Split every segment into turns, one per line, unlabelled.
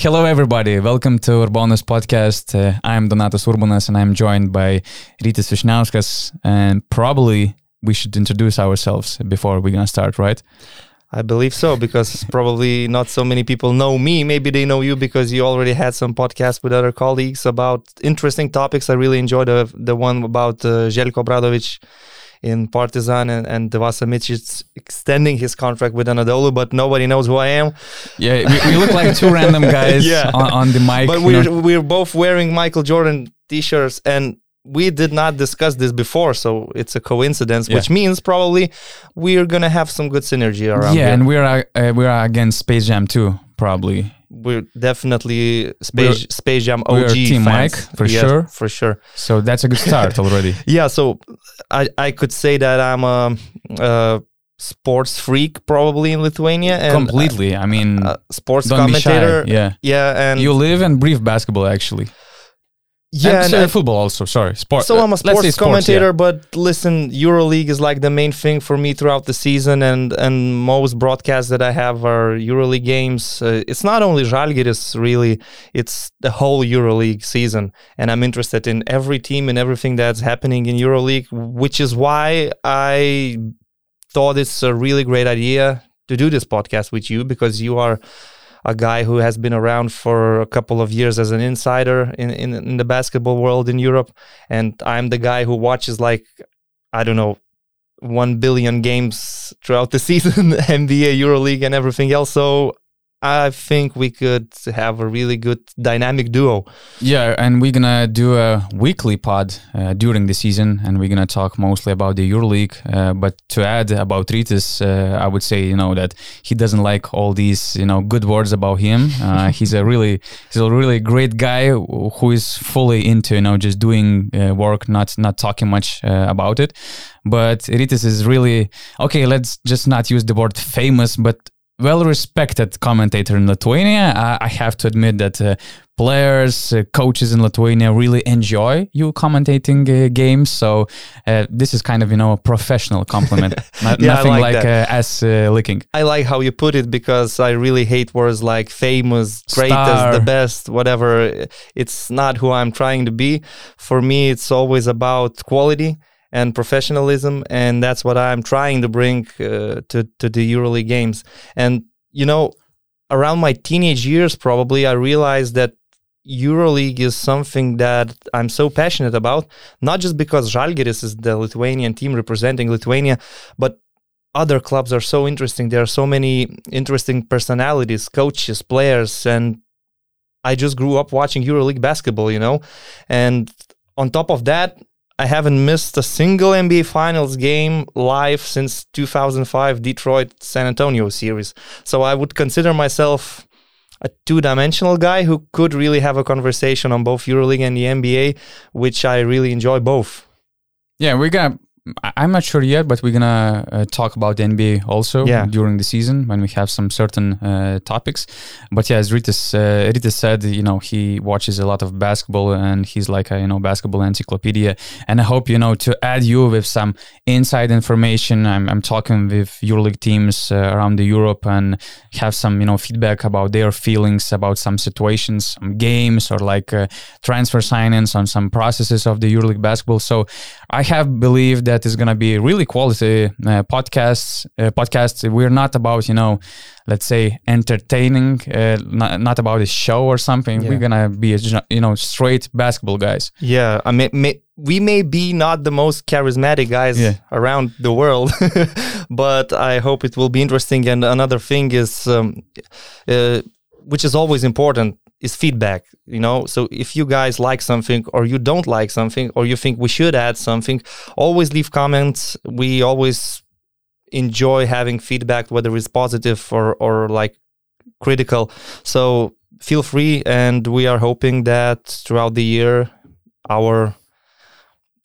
Hello, everybody. Welcome to Urbonus podcast. Uh, I'm Donatas Urbonas and I'm joined by Rytis Vyšniauskas. And probably we should introduce ourselves before we're going to start, right?
I believe so because probably not so many people know me. Maybe they know you because you already had some podcasts with other colleagues about interesting topics. I really enjoyed the the one about uh, Željko Obradović in Partizan and, and Vasa Micic extending his contract with Anadolu, but nobody knows who I am.
Yeah, we, we look like two random guys yeah. on, on, the mic.
But we're, we're both wearing Michael Jordan t-shirts and we did not discuss this before, so it's a coincidence, yeah. which means probably we're gonna have some good synergy around.
Yeah,
here.
and we're uh, we're against Space Jam too, probably.
We're definitely Space, we're, Space Jam OG
we're Team
fans.
Mike for sure,
for sure.
So that's a good start already.
yeah, so I I could say that I'm a. a sports freak probably in Lithuania and
completely I mean uh, uh,
sports commentator
yeah
yeah and
you live and breathe basketball actually
yeah,
and, and football also. Sorry,
sport. So I'm a sports, sports commentator, yeah. but listen, EuroLeague is like the main thing for me throughout the season, and and most broadcasts that I have are EuroLeague games. Uh, it's not only Žalgiris, really; it's the whole EuroLeague season, and I'm interested in every team and everything that's happening in EuroLeague, which is why I thought it's a really great idea to do this podcast with you because you are a guy who has been around for a couple of years as an insider in, in, in the basketball world in Europe. And I'm the guy who watches like, I don't know, 1 billion games throughout the season, NBA, EuroLeague, and everything else. So I think we could have a really good dynamic duo.
Yeah, and we're gonna do a weekly pod uh, during the season, and we're gonna talk mostly about the EuroLeague. Uh, but to add about Rytis, uh, I would say you know that he doesn't like all these you know good words about him. Uh, he's a really he's a really great guy who is fully into you know just doing uh, work, not not talking much uh, about it. But Rytis is really okay. Let's just not use the word famous, but well respected commentator in Lithuania. I, I have to admit that uh, players, uh, coaches in Lithuania really enjoy you commentating uh, games. So uh, this is kind of you know a professional compliment, Not, yeah, nothing like, like ass uh, licking.
I like how you put it because I really hate words like famous, greatest, Star. the best, whatever. It's not who I'm trying to be. For me, it's always about quality and professionalism, and that's what I'm trying to bring uh, to to the EuroLeague games. And you know, around my teenage years, probably I realized that EuroLeague is something that I'm so passionate about, not just because Žalgiris is the Lithuanian team representing Lithuania, but other clubs are so interesting. There are so many interesting personalities, coaches, players, and I just grew up watching EuroLeague basketball, you know. And on top of that, I haven't missed a single NBA Finals game live since 2005 Detroit San Antonio series. So I would consider myself a two-dimensional guy who could really have a conversation on both EuroLeague and the NBA, which I really enjoy both.
Yeah, we're gonna I'm not sure yet, but we're gonna uh, talk about the NBA also yeah. during the season when we have some certain uh, topics. But yeah, as Rytis, uh, Rytis said, you know, he watches a lot of basketball and he's like a you know basketball encyclopedia. And I hope you know to add you with some inside information. I'm, I'm talking with EuroLeague teams uh, around the Europe and have some you know feedback about their feelings about some situations, some games, or like uh, transfer signings on some processes of the EuroLeague basketball. So I have believed that it's going to be really quality uh, podcasts. Uh, podcasts. We're not about you know, let's say entertaining, uh, not, not about a show or something. Yeah. We're gonna be you know straight basketball guys.
Yeah, I mean. May, we may be not the most charismatic guys yeah. around the world, but I hope it will be interesting. And another thing is, um, uh, which is always important, is feedback you know? So if you guys like something or you don't like something or you think we should add something always leave comments. We always enjoy having feedback whether it's positive or or like critical. So feel free and we are hoping that throughout the year our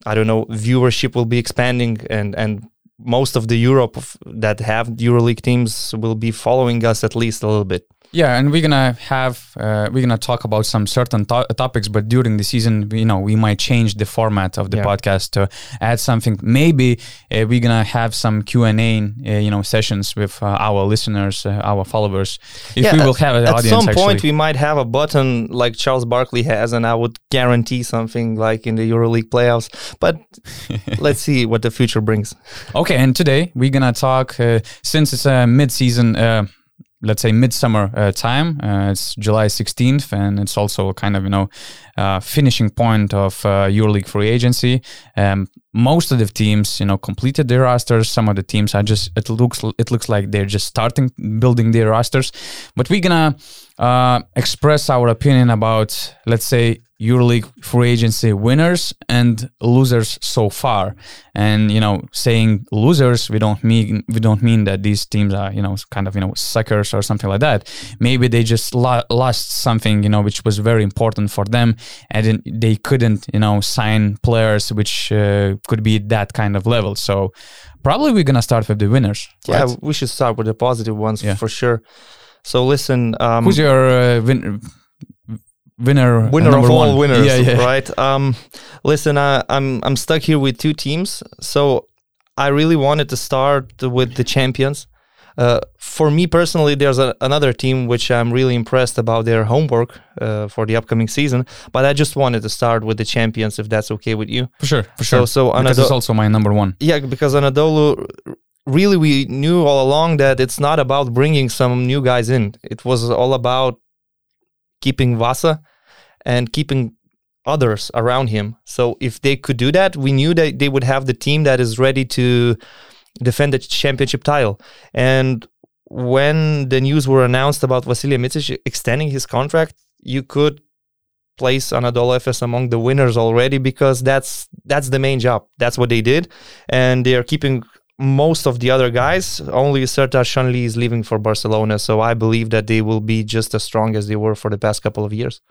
i don't know viewership will be expanding and and most of the europe that have euroleague teams will be following us at least a little bit
Yeah, and we're gonna have uh, we're gonna talk about some certain to- topics, but during the season, you know, we might change the format of the yeah. podcast to add something. Maybe uh, we're gonna have some Q and A, uh, you know, sessions with uh, our listeners, uh, our followers.
If yeah, we will have an at audience, some actually. point we might have a button like Charles Barkley has, and I would guarantee something like in the EuroLeague playoffs. But let's see what the future brings.
Okay, and today we're gonna talk uh, since it's a mid-season let's say midsummer uh, time. Uh, it's July 16th, and it's also kind of you know uh, finishing point of uh, EuroLeague free agency. Um, most of the teams, you know, completed their rosters. Some of the teams are just it looks it looks like they're just starting building their rosters. But we're gonna uh, express our opinion about let's say EuroLeague free agency winners and losers so far. And you know, saying losers, we don't mean we don't mean that these teams are you know kind of you know suckers or something like that. Maybe they just lo- lost something you know which was very important for them, and they couldn't you know sign players which uh, could be that kind of level. So probably we're gonna start with the winners.
Right? Yeah, we should start with the positive ones yeah. for sure. So listen, um,
who's your uh, win- winner
winner of all one. winners yeah, yeah. right um listen I, i'm i'm stuck here with two teams so i really wanted to start with the champions uh, for me personally, there's a, another team which I'm really impressed about their homework uh, for the upcoming season. But I just wanted to start with the champions, if that's okay with you.
For sure, for sure. So, so because it's also my number one.
Yeah, because Anadolu, really, we knew all along that it's not about bringing some new guys in. It was all about keeping Vasa and keeping others around him. So if they could do that, we knew that they would have the team that is ready to defend the championship title. And when the news were announced about Vasilije Micic extending his contract, you could place Anadolu Efes among the winners already because that's that's the main job. That's what they did, and they are keeping most of the other guys, only Sertac Sanli is leaving for Barcelona. So I believe that they will be just as strong as they were for the past couple of years.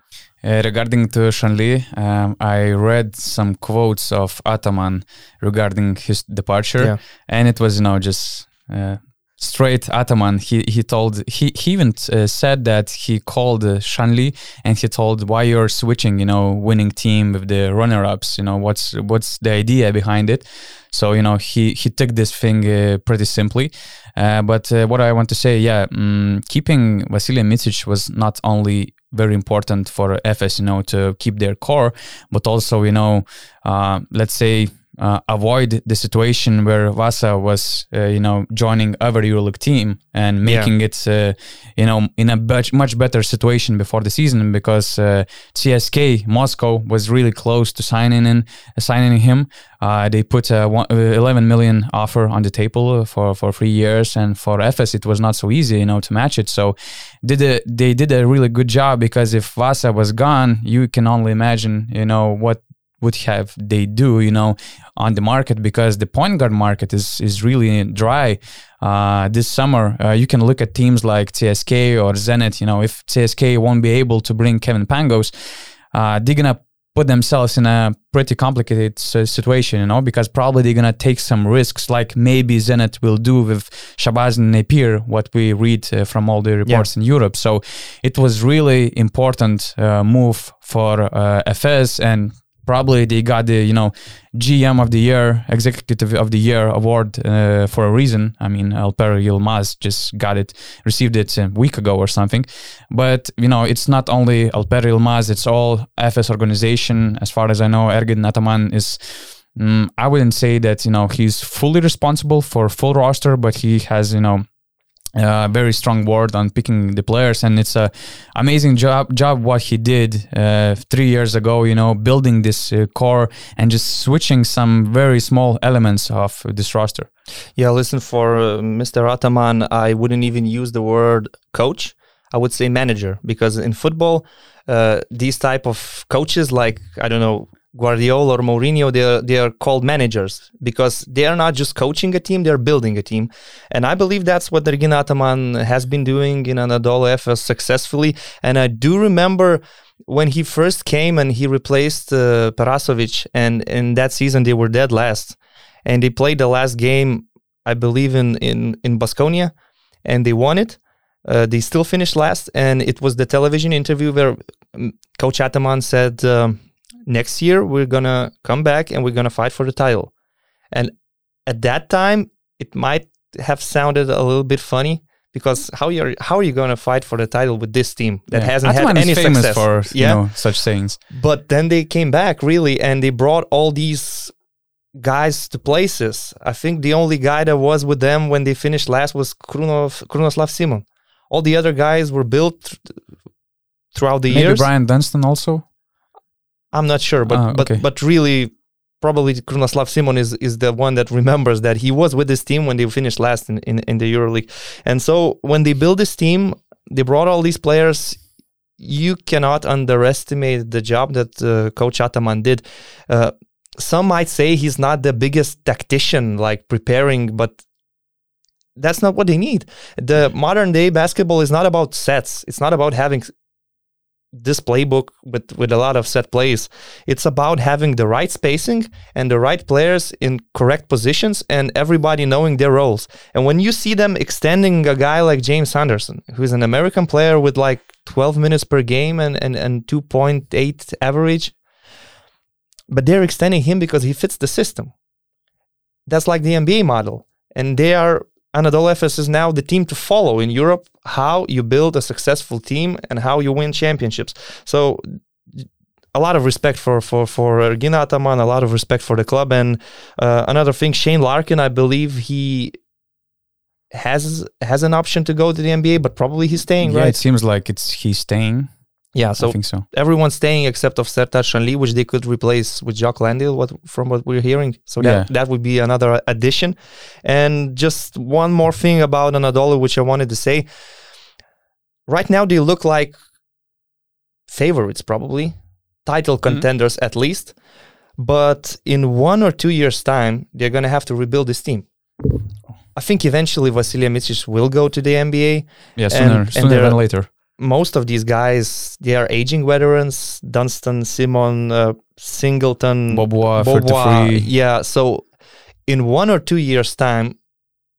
Uh, regarding to Sanli, um, I read some quotes of Ataman regarding his departure, yeah. and it was you know just uh, straight Ataman. He he told he he even uh, said that he called uh, Sanli and he told why you're switching, you know, winning team with the runner ups. You know what's what's the idea behind it. So you know he he took this thing uh, pretty simply. Uh, but uh, what I want to say, yeah, um, keeping Vasilije Micic was not only very important for Efes you know, to keep their core, but also you know, uh, let's say uh, avoid the situation where Vasa was, uh, you know, joining other EuroLeague team and making yeah. it, uh, you know, in a much much better situation before the season because uh, CSKA Moscow was really close to signing in signing him. Uh, they put a one, uh, 11 million offer on the table for for three years, and for Efes it was not so easy, you know, to match it. So did a, they did a really good job because if Vasa was gone, you can only imagine, you know, what would have they do you know on the market because the point guard market is is really dry uh, this summer uh, you can look at teams like CSKA or Zenit you know if CSKA won't be able to bring Kevin Pangos uh, they're gonna put themselves in a pretty complicated situation, you know, because probably they're gonna take some risks, like maybe Zenit will do with Shabazz and Napier, what we read uh, from all the reports yeah. in Europe. So it was really important uh, move for uh, Efes, and probably they got the you know GM of the year, executive of the year award uh, for a reason. I mean, Alper Yilmaz just got it, received it a week ago or something. But you know, it's not only Alper Yilmaz; it's all Efes organization. As far as I know, Ergin Ataman is. Mm, I wouldn't say that you know he's fully responsible for full roster, but he has you know uh, very strong word on picking the players. And it's a amazing job job what he did uh, three years ago you know building this uh, core and just switching some very small elements of this roster.
Yeah listen for uh, mr ataman i wouldn't even use the word coach. I would say manager because in football uh, these type of coaches like i don't know Guardiola or Mourinho, they are, they are called managers because they are not just coaching a team, they're building a team. And I believe that's what Ergin Ataman has been doing in Anadolu Efes successfully. And I do remember when he first came and he replaced uh, Perasovic, and in that season they were dead last. And they played the last game, I believe, in, in, in Basconia, and they won it. Uh, they still finished last, and it was the television interview where um, Coach Ataman said, um, "Next year we're gonna come back and we're gonna fight for the title." And at that time, it might have sounded a little bit funny because how you how are you going to fight for the title with this team that yeah. hasn't had any
famous
success?
for yeah? you know such things.
But then they came back really, and they brought all these guys to places. I think the only guy that was with them when they finished last was Krunov, Krunoslav Simon. All the other guys were built th- throughout the
Maybe
years.
Bryant Dunston also.
I'm not sure, but uh, okay. but but really, probably Krunoslav Simon is is the one that remembers that he was with this team when they finished last in, in, in the EuroLeague. And so when they built this team, they brought all these players. You cannot underestimate the job that uh, Coach Ataman did. Uh, some might say he's not the biggest tactician, like preparing, but that's not what they need. The modern day basketball is not about sets. It's not about having this playbook with, with a lot of set plays. It's about having the right spacing and the right players in correct positions and everybody knowing their roles. And when you see them extending a guy like James Anderson, who's an American player with like 12 minutes per game and, and, and 2.8 average, but they're extending him because he fits the system. That's like the NBA model. And they are Anadolu Efes is now the team to follow in Europe how you build a successful team and how you win championships. So a lot of respect for for for Ergin Ataman, a lot of respect for the club, and uh, another thing, Shane Larkin, I believe he has has an option to go to the NBA, but probably he's staying. Right?
Yeah,
right?
it seems like it's he's staying.
Yeah, so
I think so.
Everyone's staying except of Sertac Sanli, which they could replace with Jock Landale, what from what we're hearing. So that, yeah. that would be another addition. And just one more thing about Anadolu, which I wanted to say. Right now they look like favorites, probably. Title mm-hmm. contenders at least. But in one or two years' time, they're gonna have to rebuild this team. I think eventually Vasilije Micic will go to the NBA.
Yeah, sooner, and, sooner and than later
most of these guys they are aging veterans. Dunston simon uh, singleton
bobois, Bobois.
Yeah so in one or two years time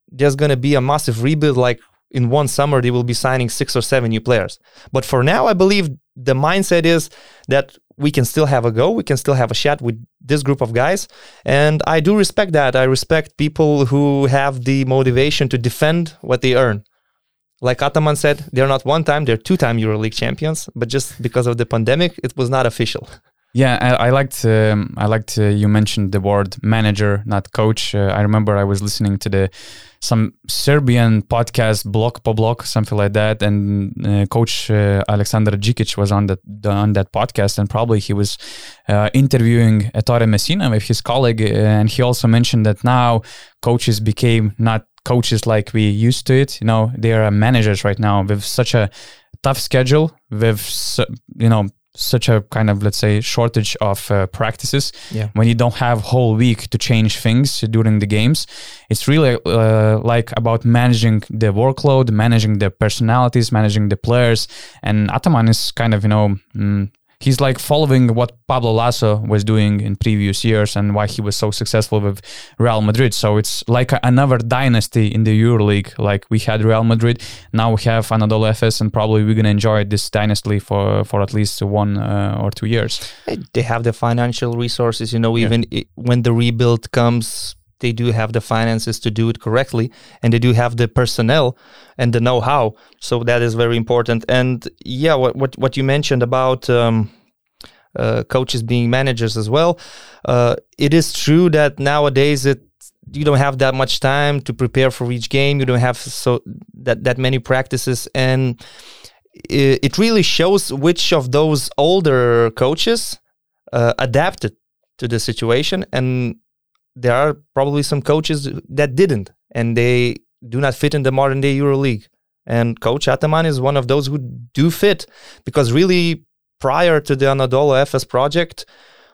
there's going to be a massive rebuild like in one summer they will be signing six or seven new players. But for now i believe the mindset is that we can still have a go we can still have a shot with this group of guys. And i do respect that. I respect people who have the motivation to defend what they earn like Ataman said, they're not one time, they're two time EuroLeague champions, but just because of the pandemic, it was not official.
Yeah, I, I liked um, I liked uh, you mentioned the word manager, not coach. Uh, I remember I was listening to the some Serbian podcast, block po block, something like that, and uh, Coach uh, Alexander Djikic was on that on that podcast, and probably he was uh, interviewing Ettore Messina with his colleague, and he also mentioned that now coaches became not coaches like we used to it. You know, they are managers right now with such a tough schedule, with you know such a kind of let's say shortage of uh, practices
yeah.
when you don't have whole week to change things during the games it's really uh, like about managing the workload managing the personalities managing the players and ataman is kind of you know mm, he's like following what Pablo Laso was doing in previous years and why he was so successful with Real Madrid. So it's like a, another dynasty in the EuroLeague. Like we had Real Madrid, now we have Anadolu Efes, and probably we're gonna enjoy this dynasty for for at least one uh, or two years.
They have the financial resources, you know. Even yeah. when the rebuild comes, they do have the finances to do it correctly and they do have the personnel and the know-how. So that is very important. And yeah what what, what you mentioned about um, uh, coaches being managers as well uh, it is true that nowadays it you don't have that much time to prepare for each game. You don't have so that that many practices. And it, it really shows which of those older coaches uh, adapted to the situation. And there are probably some coaches that didn't, and they do not fit in the modern day EuroLeague. And Coach Ataman is one of those who do fit because really prior to the Anadolu Efes project,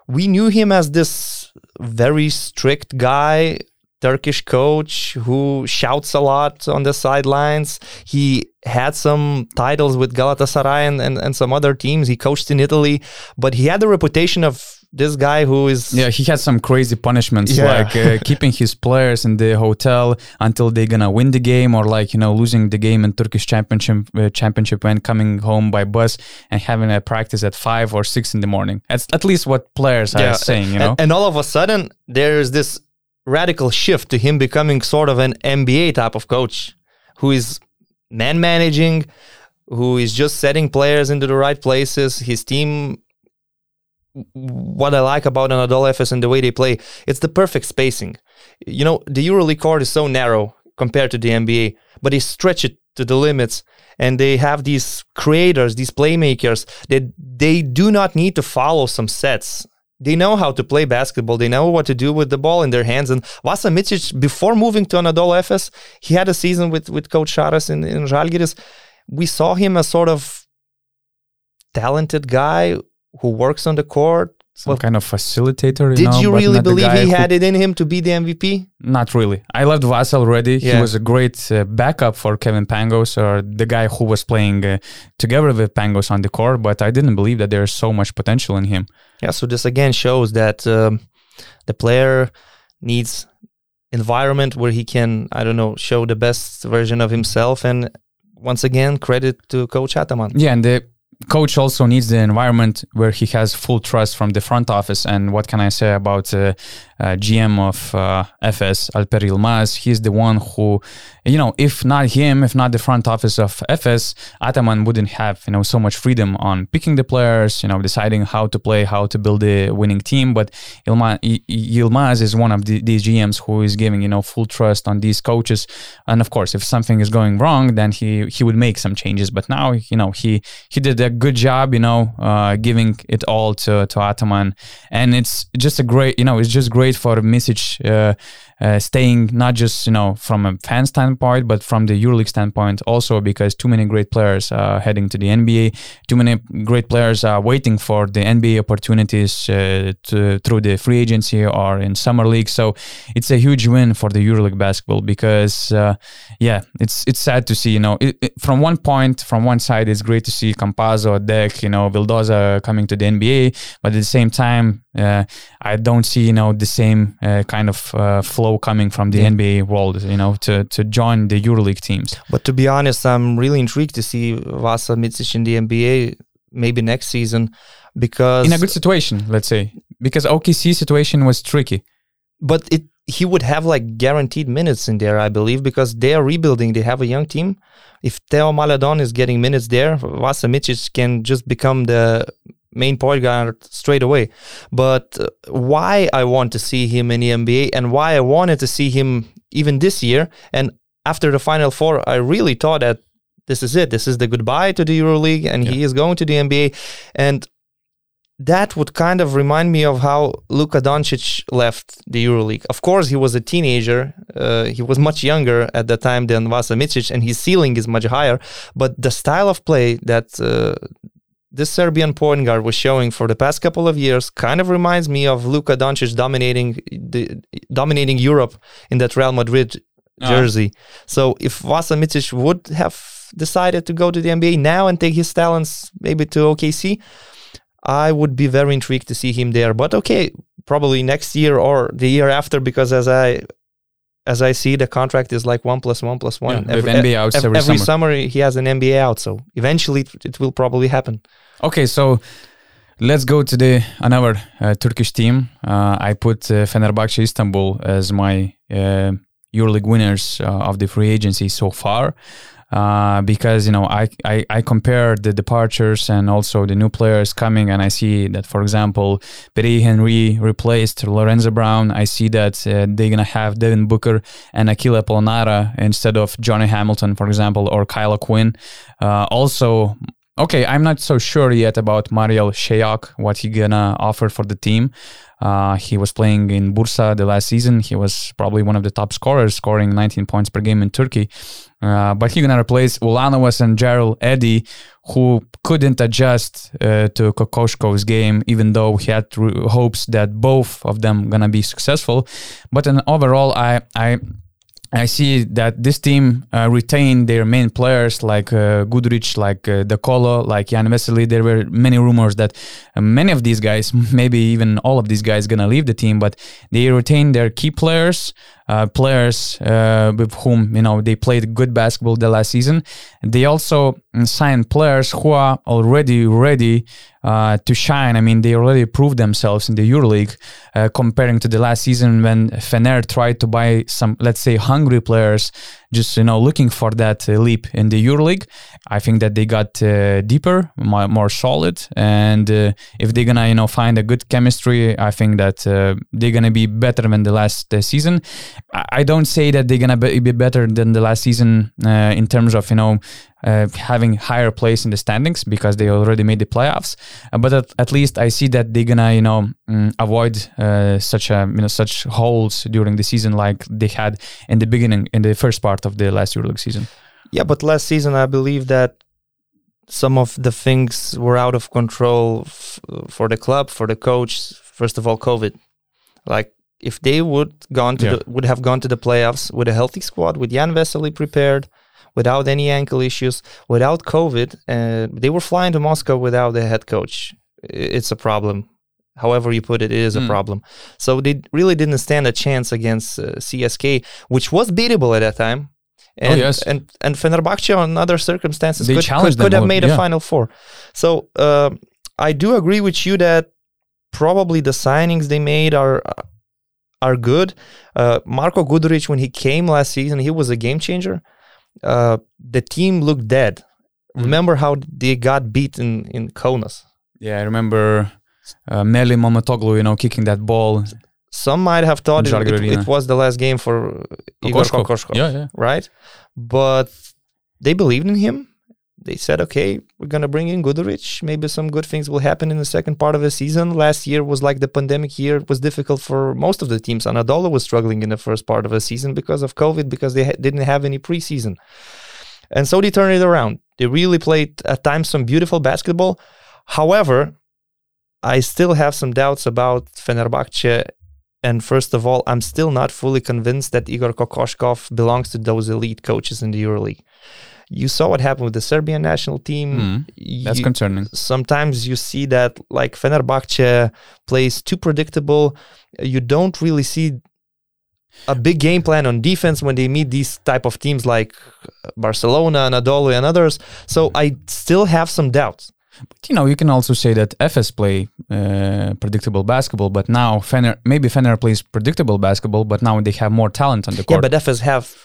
we knew him as this very strict guy, Turkish coach who shouts a lot on the sidelines. He had some titles with Galatasaray and, and, and some other teams. He coached in Italy, but he had the reputation of this guy who is
yeah he had some crazy punishments yeah. like uh, keeping his players in the hotel until they're gonna win the game or like you know losing the game in turkish championship uh, championship when coming home by bus and having a practice at five or six in the morning that's at least what players yeah. are saying you know
and, and all of a sudden there's this radical shift to him becoming sort of an nba type of coach who is man managing who is just setting players into the right places his team what I like about Anadolu Efes and the way they play, it's the perfect spacing. You know, the EuroLeague court is so narrow compared to the NBA, but they stretch it to the limits and they have these creators, these playmakers that they do not need to follow some sets. They know how to play basketball. They know what to do with the ball in their hands. And Vasa Micic, before moving to Anadolu Efes, he had a season with, with Coach Šaras in, in Žalgiris. We saw him as sort of talented guy who works on the court.
Some well, kind of facilitator. You
did
know,
you really believe he had it in him to be the MVP?
Not really. I loved Vasa already. Yeah. He was a great uh, backup for Kevin Pangos or the guy who was playing uh, together with Pangos on the court, but I didn't believe that there's so much potential in him.
Yeah, so this again shows that um, the player needs environment where he can, I don't know, show the best version of himself. And once again, credit to Coach Ataman.
Yeah, and the coach also needs the environment where he has full trust from the front office. And what can I say about uh, uh, GM of uh, Efes, Alper Yilmaz? He's the one who, you know, if not him, if not the front office of Efes, Ataman wouldn't have, you know, so much freedom on picking the players, you know, deciding how to play, how to build a winning team. But Yilmaz is one of the, these GMs who is giving, you know, full trust on these coaches. And of course, if something is going wrong, then he he would make some changes. But now, you know, he he did a good job, you know, uh, giving it all to to Ataman, and it's just a great, you know, it's just great for Micic uh, uh, staying not just you know from a fan standpoint, but from the EuroLeague standpoint also because too many great players are heading to the NBA, too many great players are waiting for the NBA opportunities uh, to, through the free agency or in summer league. So it's a huge win for the EuroLeague basketball because uh, yeah, it's it's sad to see you know it, it, from one point from one side it's great to see Campazzo, Deck, you know Vildoza coming to the NBA, but at the same time uh, I don't see you know the same uh, kind of uh, flow coming from the yeah. NBA world, you know, to to join the EuroLeague teams.
But to be honest, I'm really intrigued to see Vasa Micic in the NBA maybe next season because
in a good situation, let's say, because OKC situation was tricky.
But it he would have like guaranteed minutes in there, I believe, because they are rebuilding. They have a young team. If Theo Maledon is getting minutes there, Vasa Micic can just become the main point guard straight away. But uh, why I want to see him in the NBA and why I wanted to see him even this year and after the Final Four, I really thought that this is it. This is the goodbye to the EuroLeague, and yeah. he is going to the NBA. And that would kind of remind me of how Luka Doncic left the EuroLeague. Of course, he was a teenager. Uh, he was much younger at the time than Vasa Micic, and his ceiling is much higher. But the style of play that uh, this Serbian point guard was showing for the past couple of years kind of reminds me of Luka Doncic dominating the, dominating Europe in that Real Madrid uh-huh. jersey. Uh. So if Vasa Micic would have decided to go to the NBA now and take his talents maybe to OKC, I would be very intrigued to see him there. But okay, probably next year or the year after, because as I as I see, the contract is like one plus one plus one.
Yeah, every, NBA outs every,
every
summer.
summer. he has an NBA out, so eventually it, it, will probably happen.
Okay, so let's go to the another uh, Turkish team. Uh, I put uh, Fenerbahce Istanbul as my uh, EuroLeague winners uh, of the free agency so far uh, because you know I, I I compare the departures and also the new players coming, and I see that for example, Pierria Henry replaced Lorenzo Brown. I see that uh, they're gonna have Devin Booker and Achille Polonara instead of Johnny Hamilton, for example, or Kyle Quinn. Uh, also, Okay, I'm not so sure yet about Marial Shayok, what he gonna offer for the team. Uh, he was playing in Bursa the last season. He was probably one of the top scorers, scoring 19 points per game in Turkey. Uh, but he's gonna replace Ulanovas and Jarell Eddie, who couldn't adjust uh, to Kokoškov's game, even though he had hopes that both of them gonna be successful. But in overall, I I I see that this team uh, retained their main players like uh, Guduric, like uh, De Colo, like Jan Vesely. There were many rumors that uh, many of these guys, maybe even all of these guys, gonna leave the team. But they retained their key players, uh, players uh, with whom you know they played good basketball the last season. They also signed players who are already ready uh, to shine. I mean, they already proved themselves in the EuroLeague, uh, comparing to the last season when Fener tried to buy some, let's say, hungry players, just you know, looking for that uh, leap in the EuroLeague. I think that they got uh, deeper, more, more, solid, and uh, if they're gonna, you know, find a good chemistry, I think that uh, they're gonna be better than the last season. I don't say that they're gonna be better than the last season in terms of you know uh, having higher place in the standings because they already made the playoffs. Uh, but at, at, least I see that they're gonna, you know, mm, avoid uh, such a you know such holes during the season like they had in the beginning in the first part of the last EuroLeague season.
Yeah, but last season I believe that some of the things were out of control f- for the club, for the coach. First of all, COVID. Like if they would gone to yeah. the, would have gone to the playoffs with a healthy squad, with Jan Vesely prepared without any ankle issues, without COVID. And they were flying to Moscow without the head coach. It's a problem. However you put it, it is mm. a hmm. problem. So they really didn't stand a chance against uh, CSKA, which was beatable at that time.
Oh, and, oh, yes.
and and Fenerbahce on other circumstances they could, could, could have made yeah. a final four. So uh, I do agree with you that probably the signings they made are are good. Uh, Marko Guduric, when he came last season, he was a game changer uh, the team looked dead. Mm. Remember how they got beat in, Kaunas?
Yeah, I remember uh, Melih Mahmutoglu, you know, kicking that ball.
Some might have thought it, it, it, was the last game for Igor Kokoshkov,
yeah, yeah.
right? But they believed in him they said, okay, we're going to bring in Guduric. Maybe some good things will happen in the second part of the season. Last year was like the pandemic year. It was difficult for most of the teams. Anadolu was struggling in the first part of the season because of COVID, because they ha- didn't have any preseason. And so they turned it around. They really played at times some beautiful basketball. However, I still have some doubts about Fenerbahce. And first of all, I'm still not fully convinced that Igor Kokoshkov belongs to those elite coaches in the EuroLeague you saw what happened with the Serbian national team.
Mm, that's you, concerning.
Sometimes you see that like Fenerbahce plays too predictable. You don't really see a big game plan on defense when they meet these type of teams like Barcelona, and Anadolu, and others. So I still have some doubts.
But you know, you can also say that Efes play uh, predictable basketball, but now Fener maybe Fener plays predictable basketball, but now they have more talent on the court.
Yeah, but Efes have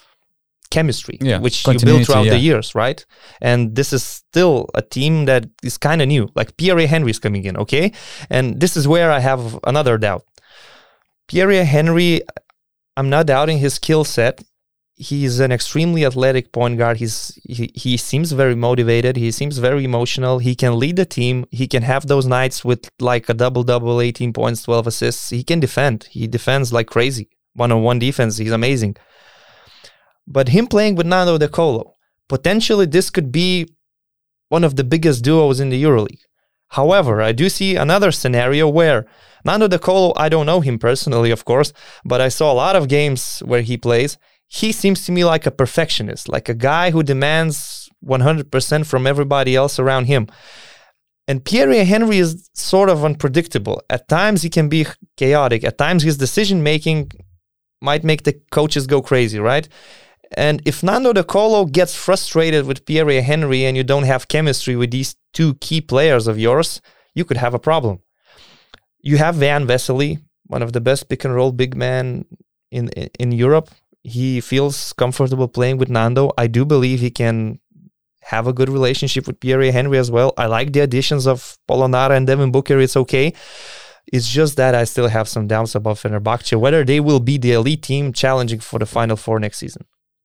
chemistry, yeah, which you build throughout yeah. the years, right? And this is still a team that is kind of new. Like Pierria Henry is coming in, okay? And this is where I have another doubt. Pierria Henry, I'm not doubting his skill set. He's an extremely athletic point guard. He's he, he seems very motivated. He seems very emotional. He can lead the team. He can have those nights with like a double double, 18 points, 12 assists. He can defend. He defends like crazy. One on one defense. He's amazing. But him playing with Nando De Colo, potentially this could be one of the biggest duos in the EuroLeague. However, I do see another scenario where Nando De Colo, I don't know him personally, of course, but I saw a lot of games where he plays. He seems to me like a perfectionist, like a guy who demands 100% from everybody else around him. And Pierria Henry is sort of unpredictable. At times he can be chaotic. At times his decision making might make the coaches go crazy, right? And if Nando De Colo gets frustrated with Pierria Henry and you don't have chemistry with these two key players of yours, you could have a problem. You have Jan Vesely, one of the best pick and roll big men in in Europe. He feels comfortable playing with Nando. I do believe he can have a good relationship with Pierria Henry as well. I like the additions of Polonara and Devin Booker. It's okay. It's just that I still have some doubts about Fenerbahce, whether they will be the elite team challenging for the Final Four next season.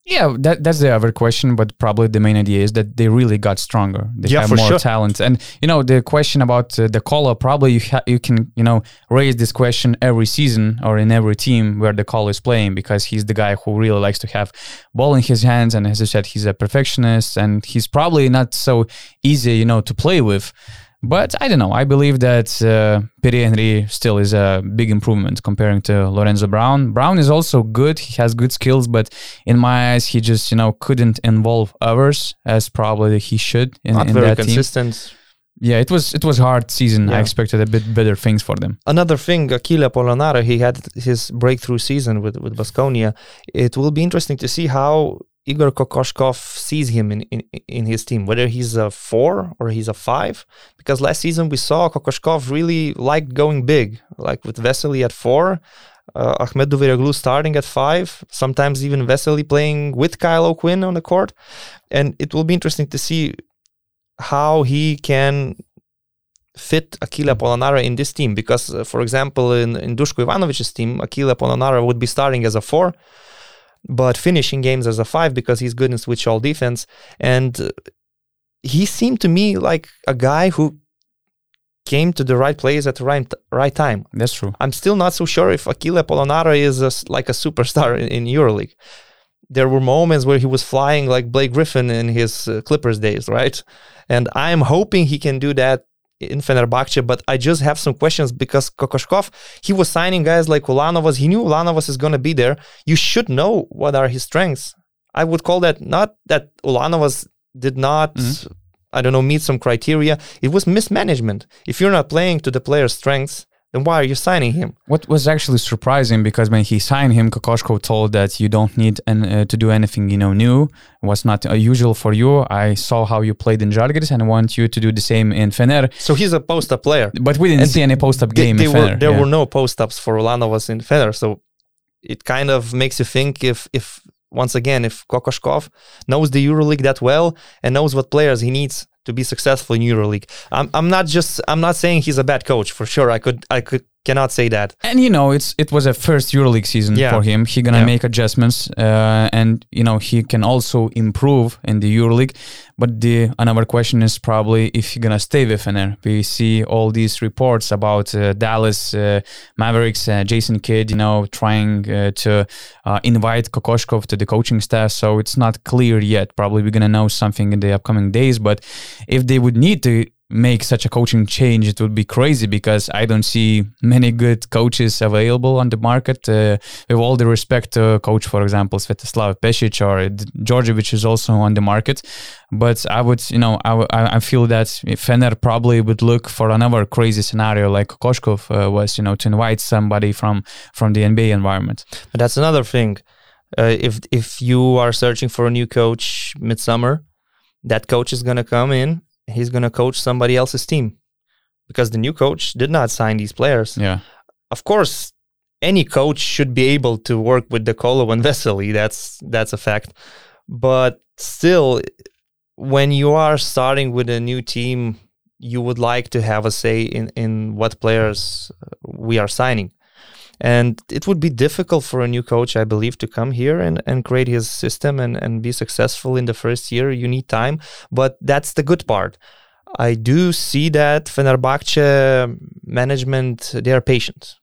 Yeah, that that's the other question, but probably the main idea is that they really got stronger. They
yeah,
have more
sure.
talent, and you know the question about uh, De Colo. Probably you ha- you can you know raise this question every season or in every team where the Colo is playing because he's the guy who really likes to have ball in his hands, and as I said, he's a perfectionist, and he's probably not so easy you know to play with. But I don't know. I believe that uh, Pierria Henry still is a big improvement comparing to Lorenzo Brown. Brown is also good. He has good skills, but in my eyes, he just you know couldn't involve others as probably he should in,
Not
in
very consistent.
team. Yeah, it was it was hard season. Yeah. I expected a bit better things for them.
Another thing, Achille Polonara, he had his breakthrough season with with Baskonia. It will be interesting to see how Igor Kokoshkov sees him in, in, in his team, whether he's a four or he's a five. Because last season we saw Kokoshkov really liked going big, like with Vesely at four, uh, Ahmed Duverioglu starting at five, sometimes even Vesely playing with Kyle O'Quinn on the court. And it will be interesting to see how he can fit Achille Polonara in this team. Because, uh, for example, in, in Dushko Ivanovic's team, Achille Polonara would be starting as a four but finishing games as a five because he's good in switch all defense. And he seemed to me like a guy who came to the right place at the right right time.
That's true.
I'm still not so sure if Achille Polonara is a, like a superstar in, in EuroLeague. There were moments where he was flying like Blake Griffin in his uh, Clippers days, right? And I'm hoping he can do that in Fenerbahce, but I just have some questions because Kokoshkov, he was signing guys like Ulanovas. He knew Ulanovas is going to be there. You should know what are his strengths. I would call that not that Ulanovas did not, mm-hmm. I don't know, meet some criteria. It was mismanagement. If you're not playing to the player's strengths, then why are you signing him?
What was actually surprising because when he signed him, Kokoshko told that you don't need an, uh, to do anything you know new. Was not usual for you. I saw how you played in Žalgiris and I want you to do the same in Fener.
So he's a post-up player.
But we didn't and see any post-up game
they
in
were,
Fener.
There yeah. were no post-ups for Ulanovas in Fener. So it kind of makes you think if if once again if Kokoshkov knows the EuroLeague that well and knows what players he needs to be successful in EuroLeague. I'm, I'm not just I'm not saying he's a bad coach for sure. I could I could cannot say that.
And you know, it's it was a first EuroLeague season yeah. for him. He gonna yeah. make adjustments, uh, and you know he can also improve in the EuroLeague. But the another question is probably if he's gonna stay with Fener. We see all these reports about uh, Dallas uh, Mavericks, uh, Jason Kidd, you know, trying uh, to uh, invite Kokoshkov to the coaching staff. So it's not clear yet. Probably we're gonna know something in the upcoming days. But if they would need to make such a coaching change, it would be crazy because I don't see many good coaches available on the market. Uh, with all the respect to coach, for example, Svetislav Pešić or Djordjevic is also on the market. But I would, you know, I, I feel that Fener probably would look for another crazy scenario like Koshkov uh, was, you know, to invite somebody from from the NBA environment.
But that's another thing. Uh, if if you are searching for a new coach midsummer, that coach is gonna come in he's going to coach somebody else's team because the new coach did not sign these players.
Yeah.
Of course, any coach should be able to work with De Colo and Vesely. That's that's a fact. But still, when you are starting with a new team, you would like to have a say in in what players we are signing. And it would be difficult for a new coach, I believe, to come here and, and create his system and, and be successful in the first year. You need time, but that's the good part. I do see that Fenerbahce management, they are patient.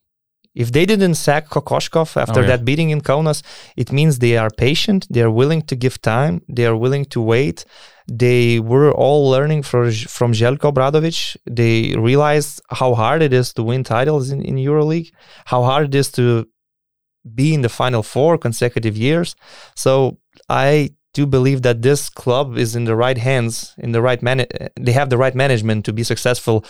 If they didn't sack Kokoshkov after oh, yeah. that beating in Kaunas, it means they are patient, they are willing to give time, they are willing to wait, they were all learning from from Željko Obradovic. They realized how hard it is to win titles in, in EuroLeague, how hard it is to be in the final four consecutive years. So I do believe that this club is in the right hands, in the right man. They have the right management to be successful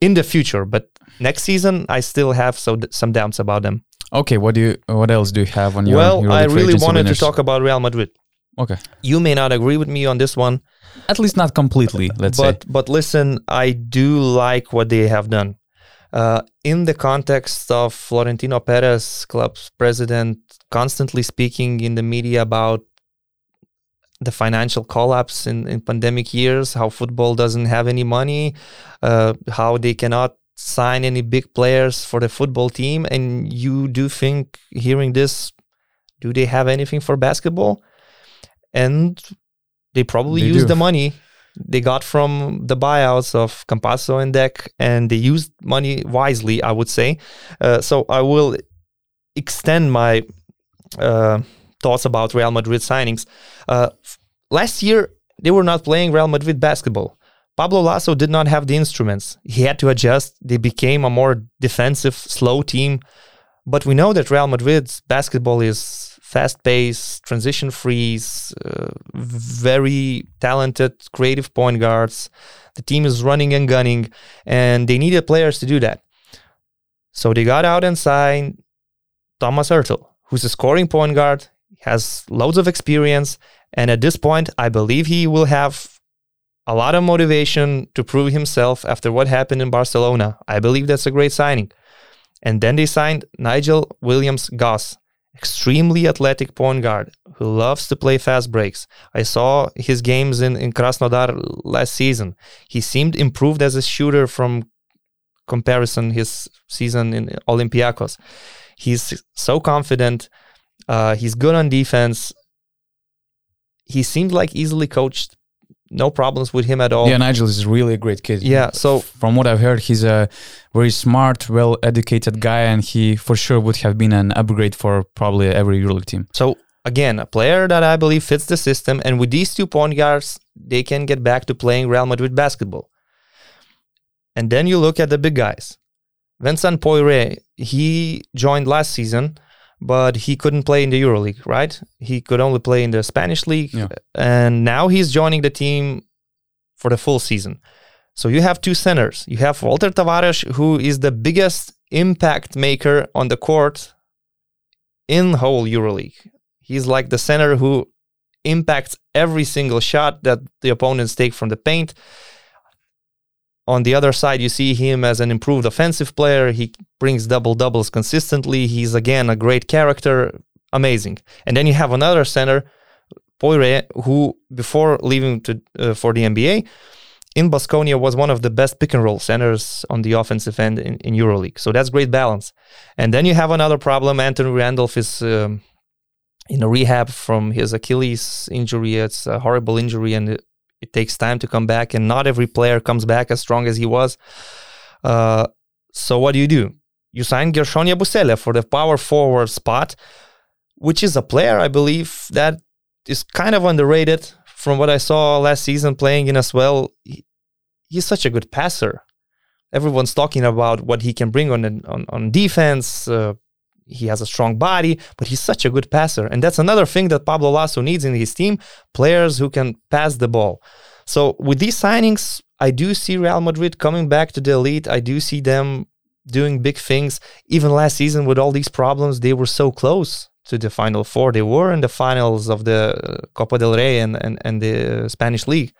in the future. But next season, I still have so some doubts about them.
Okay, what do you? What else do you have on your?
Well, I really wanted winners? to talk about Real Madrid.
Okay.
You may not agree with me on this one.
At least not completely, let's
but,
say.
But listen, I do like what they have done. Uh, in the context of Florentino Perez, club's president, constantly speaking in the media about the financial collapse in, in pandemic years, how football doesn't have any money, uh, how they cannot sign any big players for the football team. And you do think, hearing this, do they have anything for basketball? and they probably they used do. the money they got from the buyouts of Campazzo and Deck, and they used money wisely, I would say. Uh, so I will extend my uh, thoughts about Real Madrid signings. Uh, last year, they were not playing Real Madrid basketball, Pablo Laso did not have the instruments. He had to adjust. They became a more defensive, slow team. But we know that Real Madrid's basketball is fast paced, transition freeze, uh, very talented, creative point guards. The team is running and gunning, and they needed players to do that. So they got out and signed Thomas Heurtel, who's a scoring point guard, has loads of experience, and at this point, I believe he will have a lot of motivation to prove himself after what happened in Barcelona. I believe that's a great signing. And then they signed Nigel Williams Goss, extremely athletic point guard who loves to play fast breaks. I saw his games in, in Krasnodar last season. He seemed improved as a shooter from comparison his season in Olympiacos. He's so confident. Uh, he's good on defense. He seemed like easily coached no problems with him at all.
Yeah, Nigel is really a great kid.
Yeah, so
from what I've heard, he's a very smart, well-educated guy, and he for sure would have been an upgrade for probably every EuroLeague team.
So again, a player that I believe fits the system, and with these two point guards, they can get back to playing Real Madrid basketball. And then you look at the big guys. Vincent Poirier, he joined last season but he couldn't play in the EuroLeague, right? He could only play in the Spanish league, yeah. and now he's joining the team for the full season. So you have two centers. You have Walter Tavares, who is the biggest impact maker on the court in whole EuroLeague. He's like the center who impacts every single shot that the opponents take from the paint. On the other side, you see him as an improved offensive player. He brings double doubles consistently. He's again a great character, amazing. And then you have another center, Poirier, who before leaving to uh, for the NBA in Basconia was one of the best pick and roll centers on the offensive end in, in EuroLeague. So that's great balance. And then you have another problem. Anthony Randolph is um, in a rehab from his Achilles injury. It's a horrible injury, and it takes time to come back, and not every player comes back as strong as he was. Uh, so what do you do? You sign Guerschon Yabusele for the power forward spot, which is a player I believe that is kind of underrated. From what I saw last season playing in as well, he, he's such a good passer. Everyone's talking about what he can bring on on, on defense, uh, he has a strong body, but he's such a good passer. And that's another thing that Pablo Laso needs in his team players who can pass the ball. So with these signings, I do see Real Madrid coming back to the elite. I do see them doing big things. Even last season, with all these problems, they were so close to the final four. They were in the finals of the uh, Copa del Rey and, and, and the Spanish league.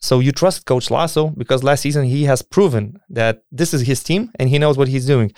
So you trust Coach Laso because last season he has proven that this is his team and he knows what he's doing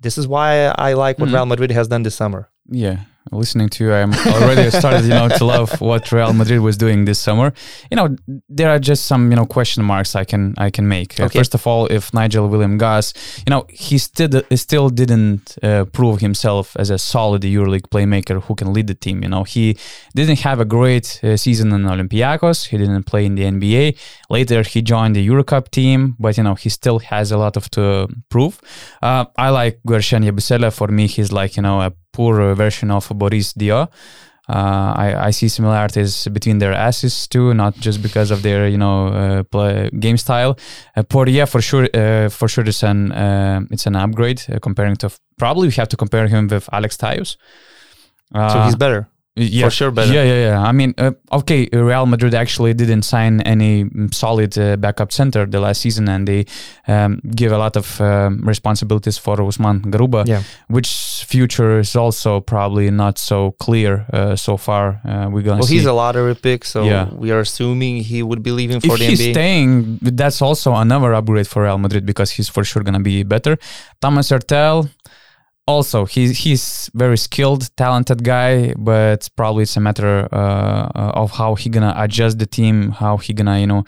this is why I like what mm-hmm. Real Madrid has done this summer.
Yeah, listening to you, I'm already started, you know, to love what Real Madrid was doing this summer. You know, there are just some, you know, question marks I can I can make. Uh, okay. First of all, if Nigel William Goss, you know, he still still didn't uh, prove himself as a solid EuroLeague playmaker who can lead the team. You know, he didn't have a great uh, season in Olympiacos. He didn't play in the NBA. Later, he joined the EuroCup team, but you know, he still has a lot of to prove. Uh, I like Guerschon Yabusele. For me, he's like you know a poor version of Boris Diaw. Uh, I, I see similarities between their asses too, not just because of their you know uh, play, game style. Uh, Poirier for sure, uh, for sure, it's an uh, it's an upgrade uh, comparing to probably we have to compare him with Alex Tyus.
so he's better
yeah,
for sure better.
Yeah, yeah, yeah. I mean, uh, okay, Real Madrid actually didn't sign any solid uh, backup center the last season, and they um, give a lot of um, responsibilities for Usman Garuba, yeah. which future is also probably not so clear uh, so far. Uh, we're gonna.
Well,
see.
he's a lottery pick, so yeah. we are assuming he would be leaving for
if
the
he's
NBA.
staying, that's also another upgrade for Real Madrid because he's for sure gonna be better. Thomas Heurtel also he's he's very skilled talented guy but probably it's a matter uh, of how he gonna adjust the team how he gonna you know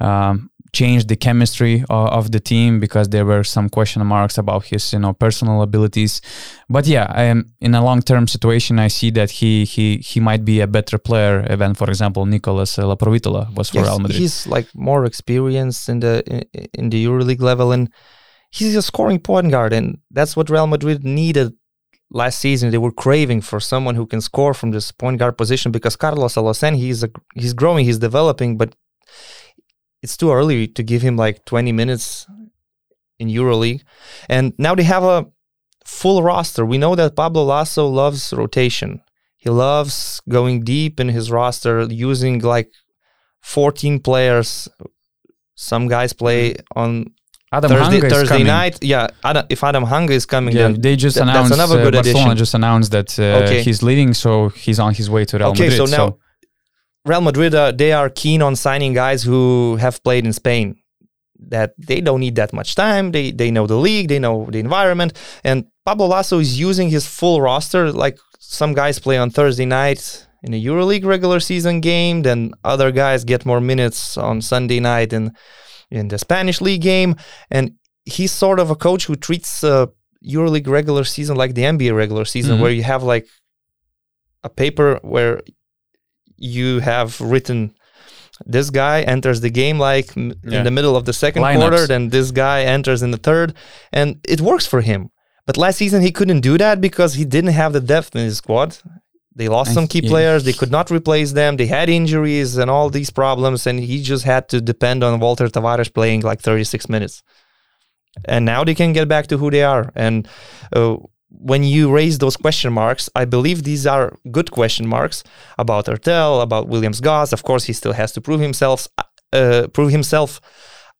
um, change the chemistry of, of, the team because there were some question marks about his you know personal abilities. But yeah am, in a long-term situation i see that he he he might be a better player than for example nicolas laprovittola was for yes, real madrid.
he's like more experienced in the in, in the euroleague level and he's a scoring point guard, and that's what Real Madrid needed last season. They were craving for someone who can score from this point guard position because Carlos Alocen, he's a, he's growing, he's developing, but it's too early to give him like 20 minutes in EuroLeague. And now they have a full roster. We know that Pablo Laso loves rotation. He loves going deep in his roster, using like 14 players. Some guys play mm-hmm. on Adam Thursday, Hanga Thursday night. Yeah, Adam, if Adam Hanga is coming, yeah,
they just th- announced. That's another uh, Barcelona addition. just announced that uh, okay. he's leaving, so he's on his way to Real okay, Madrid. Okay, so now
so. Real Madrid, uh, they are keen on signing guys who have played in Spain. That they don't need that much time. They they know the league, they know the environment, and Pablo Laso is using his full roster. Like some guys play on Thursday night in a EuroLeague regular season game, then other guys get more minutes on Sunday night in in the Spanish league game, and he's sort of a coach who treats uh, EuroLeague regular season like the NBA regular season, mm-hmm. where you have like a paper where you have written this guy enters the game like yeah. in the middle of the second Lineups. quarter, then this guy enters in the third, and it works for him. But last season he couldn't do that because he didn't have the depth in his squad. They lost some key yeah. players. They could not replace them. They had injuries and all these problems, and he just had to depend on Walter Tavares playing like 36 minutes. And now they can get back to who they are. And uh, when you raise those question marks, I believe these are good question marks about Heurtel, about Williams Goss. Of course, he still has to prove himself. Uh, prove himself.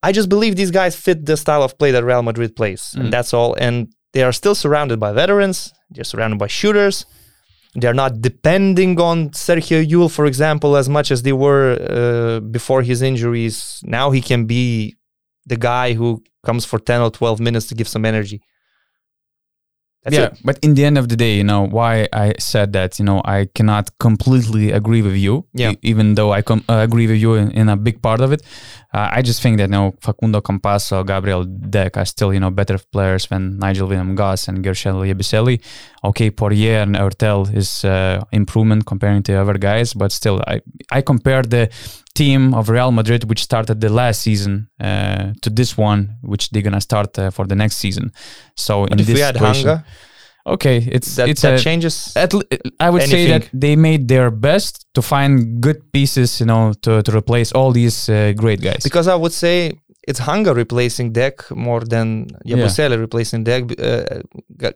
I just believe these guys fit the style of play that Real Madrid plays, mm. and that's all. And they are still surrounded by veterans. They're surrounded by shooters. They're not depending on Sergio Llull, for example, as much as they were uh, before his injuries. Now he can be the guy who comes for 10 or 12 minutes to give some energy.
That's yeah, it. but in the end of the day, you know why I said that. You know, I cannot completely agree with you. Yeah. E- even though I com- uh, agree with you in, in, a big part of it, uh, I just think that you know Facundo Campazzo, Gabriel Deck are still you know better players than Nigel William Goss and Guerschon Yabusele. Okay, Poirier and Heurtel is uh, improvement comparing to other guys, but still, I I compare the team of Real Madrid, which started the last season, uh, to this one, which they're gonna start uh, for the next season. So
but in if this we had Hanga,
okay, it's
that,
it's
that a, changes.
At, I would anything. say that they made their best to find good pieces, you know, to, to replace all these uh, great guys.
Because I would say it's Hanga replacing Deck more than Yabusele yeah. replacing Deck. Uh,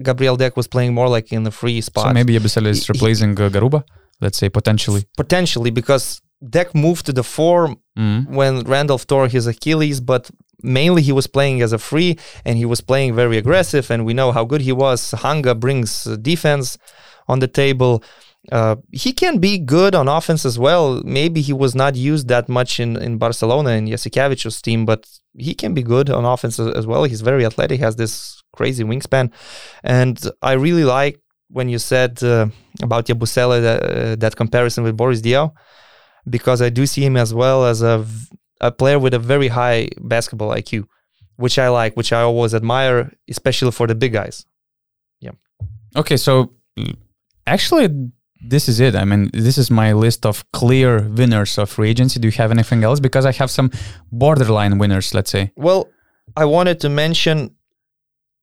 Gabriel Deck was playing more like in the free spot.
So maybe Yabusele is replacing he, uh, Garuba. Let's say potentially.
Potentially, because Deck moved to the four mm. when Randolph tore his Achilles, but mainly he was playing as a free and he was playing very aggressive. And we know how good he was. Hanga brings defense on the table. Uh, he can be good on offense as well. Maybe he was not used that much in, in Barcelona and Jasikevicius's team, but he can be good on offense as well. He's very athletic, has this crazy wingspan. And I really like when you said uh, about Yabusele, that, uh, that comparison with Boris Diaw because I do see him as well as a, a player with a very high basketball IQ, which I like, which I always admire, especially for the big guys. Yeah.
Okay, so mm, actually, this is it. I mean, this is my list of clear winners of free agency. Do you have anything else? Because I have some borderline winners, let's say.
Well, I wanted to mention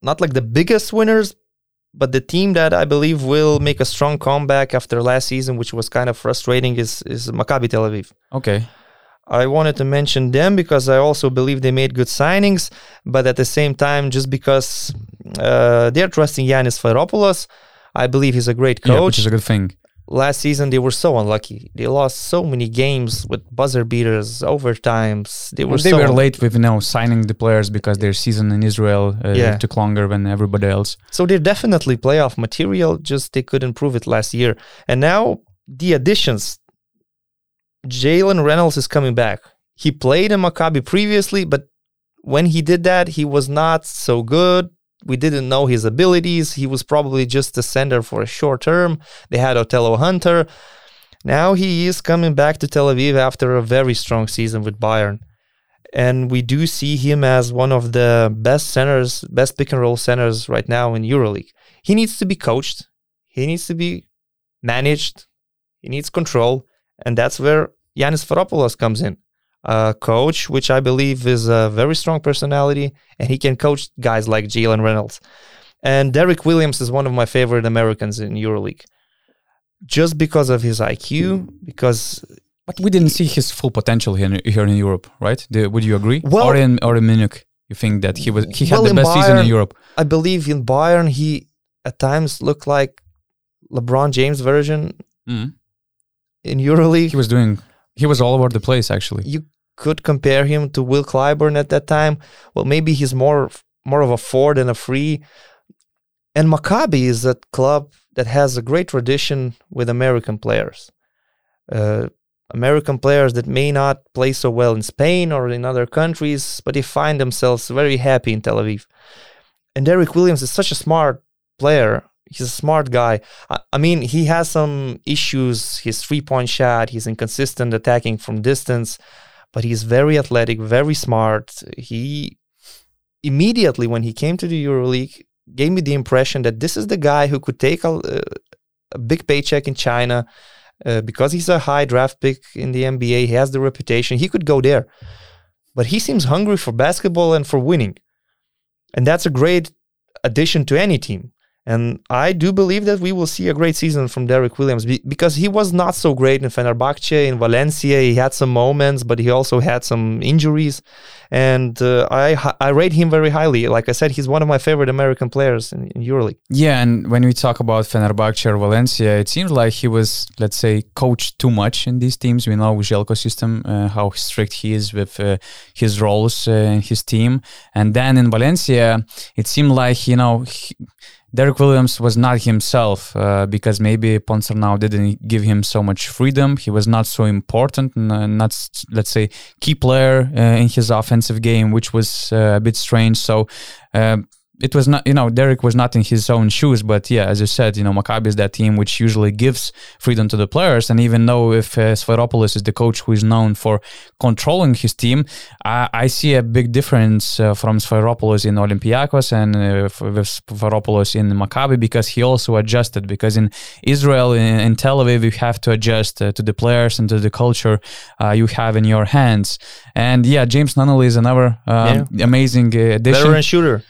not like the biggest winners, but the team that I believe will make a strong comeback after last season, which was kind of frustrating, is is Maccabi Tel Aviv.
Okay.
I wanted to mention them because I also believe they made good signings, but at the same time, just because uh, they're trusting Giannis Sfairopoulos, I believe he's a great coach. Yeah,
which is a good thing
last season they were so unlucky. They lost so many games with buzzer beaters, overtimes.
They were they so were late with you know signing the players because their season in Israel uh, yeah. took longer than everybody else.
So they're definitely playoff material. Just they couldn't prove it last year, and now the additions. Jalen Reynolds is coming back. He played in Maccabi previously, but when he did that, he was not so good we didn't know his abilities. He was probably just a sender for a short term. They had Othello Hunter. Now he is coming back to Tel Aviv after a very strong season with Bayern. And we do see him as one of the best centers, best pick and roll centers right now in EuroLeague. He needs to be coached. He needs to be managed. He needs control. And that's where Giannis Sfairopoulos comes in uh, coach, which I believe is a very strong personality, and he can coach guys like Jalen Reynolds. And Derrick Williams is one of my favorite Americans in EuroLeague, just because of his IQ, because
But we didn't see his full potential here, here in Europe, right? The, would you agree? Well, or in or in Munich, you think that he was he had well, the best Bayern, season in Europe?
I believe in Bayern he at times looked like LeBron James version mm. in EuroLeague.
He was doing he was all over the place actually.
You could compare him to Will Clyburn at that time. Well, maybe he's more more of a four than a three. And Maccabi is a club that has a great tradition with American players. Uh, American players that may not play so well in Spain or in other countries, but they find themselves very happy in Tel Aviv. And Derrick Williams is such a smart player. He's a smart guy. I, I mean, he has some issues. His three point shot, he's inconsistent attacking from distance, but he's very athletic, very smart. He immediately, when he came to the EuroLeague, gave me the impression that this is the guy who could take a, a big paycheck in China uh, because he's a high draft pick in the NBA. He has the reputation. He could go there, but he seems hungry for basketball and for winning, and that's a great addition to any team. And I do believe that we will see a great season from Derrick Williams because he was not so great in Fenerbahce, in Valencia. He had some moments, but he also had some injuries. And uh, I I rate him very highly. Like I said, he's one of my favorite American players in, in EuroLeague.
Yeah, and when we talk about Fenerbahce or Valencia, it seems like he was, let's say, coached too much in these teams. We know Željko system, uh, how strict he is with uh, his roles uh, in his team. And then in Valencia, it seemed like, you know, he, Derrick Williams was not himself uh, because maybe Ponsarnau didn't give him so much freedom. He was not so important, not let's say key player uh, in his offensive game, which was uh, a bit strange. So uh, it was not, you know, Derrick was not in his own shoes, but yeah, as you said, you know, Maccabi is that team which usually gives freedom to the players. And even though if uh, Sfairopoulos is the coach who is known for controlling his team, I, I see a big difference uh, from Sfairopoulos in Olympiacos and uh, with Sfairopoulos in Maccabi because he also adjusted. Because in Israel, in, in Tel Aviv, you have to adjust uh, to the players and to the culture uh, you have in your hands. And yeah, James Nunnally is another um, yeah. amazing uh, addition.
Veteran shooter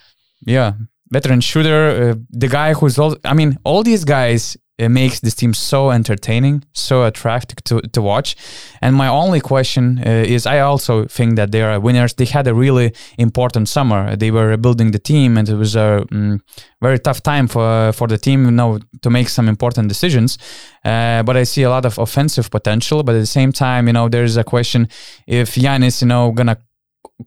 yeah, veteran shooter, uh, the guy who's all. I mean, all these guys it makes this team so entertaining, so attractive to, to watch. And my only question uh, is I also think that they are winners. They had a really important summer. They were building the team, and it was a um, very tough time for for the team you know, to make some important decisions. Uh, but I see a lot of offensive potential. But at the same time, you know, there is a question if Giannis, you know, gonna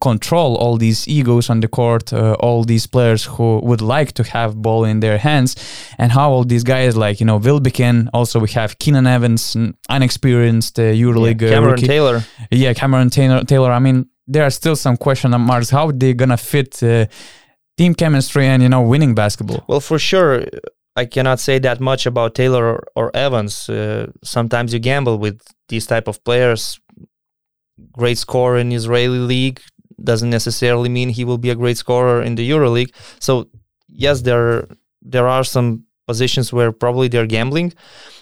control all these egos on the court, uh, all these players who would like to have ball in their hands, and how all these guys like you know Wilbekin. Also, we have Keenan Evans, unexperienced uh, EuroLeague
yeah, Cameron rookie. Taylor.
Yeah, Cameron Taylor. Taylor. I mean, there are still some question on marks. How they gonna fit uh, team chemistry and you know winning basketball?
Well, for sure. I cannot say that much about Taylor or, or Evans. Uh, sometimes you gamble with these type of players. Great score in Israeli league, doesn't necessarily mean he will be a great scorer in the EuroLeague. So yes, there there are some positions where probably they're gambling,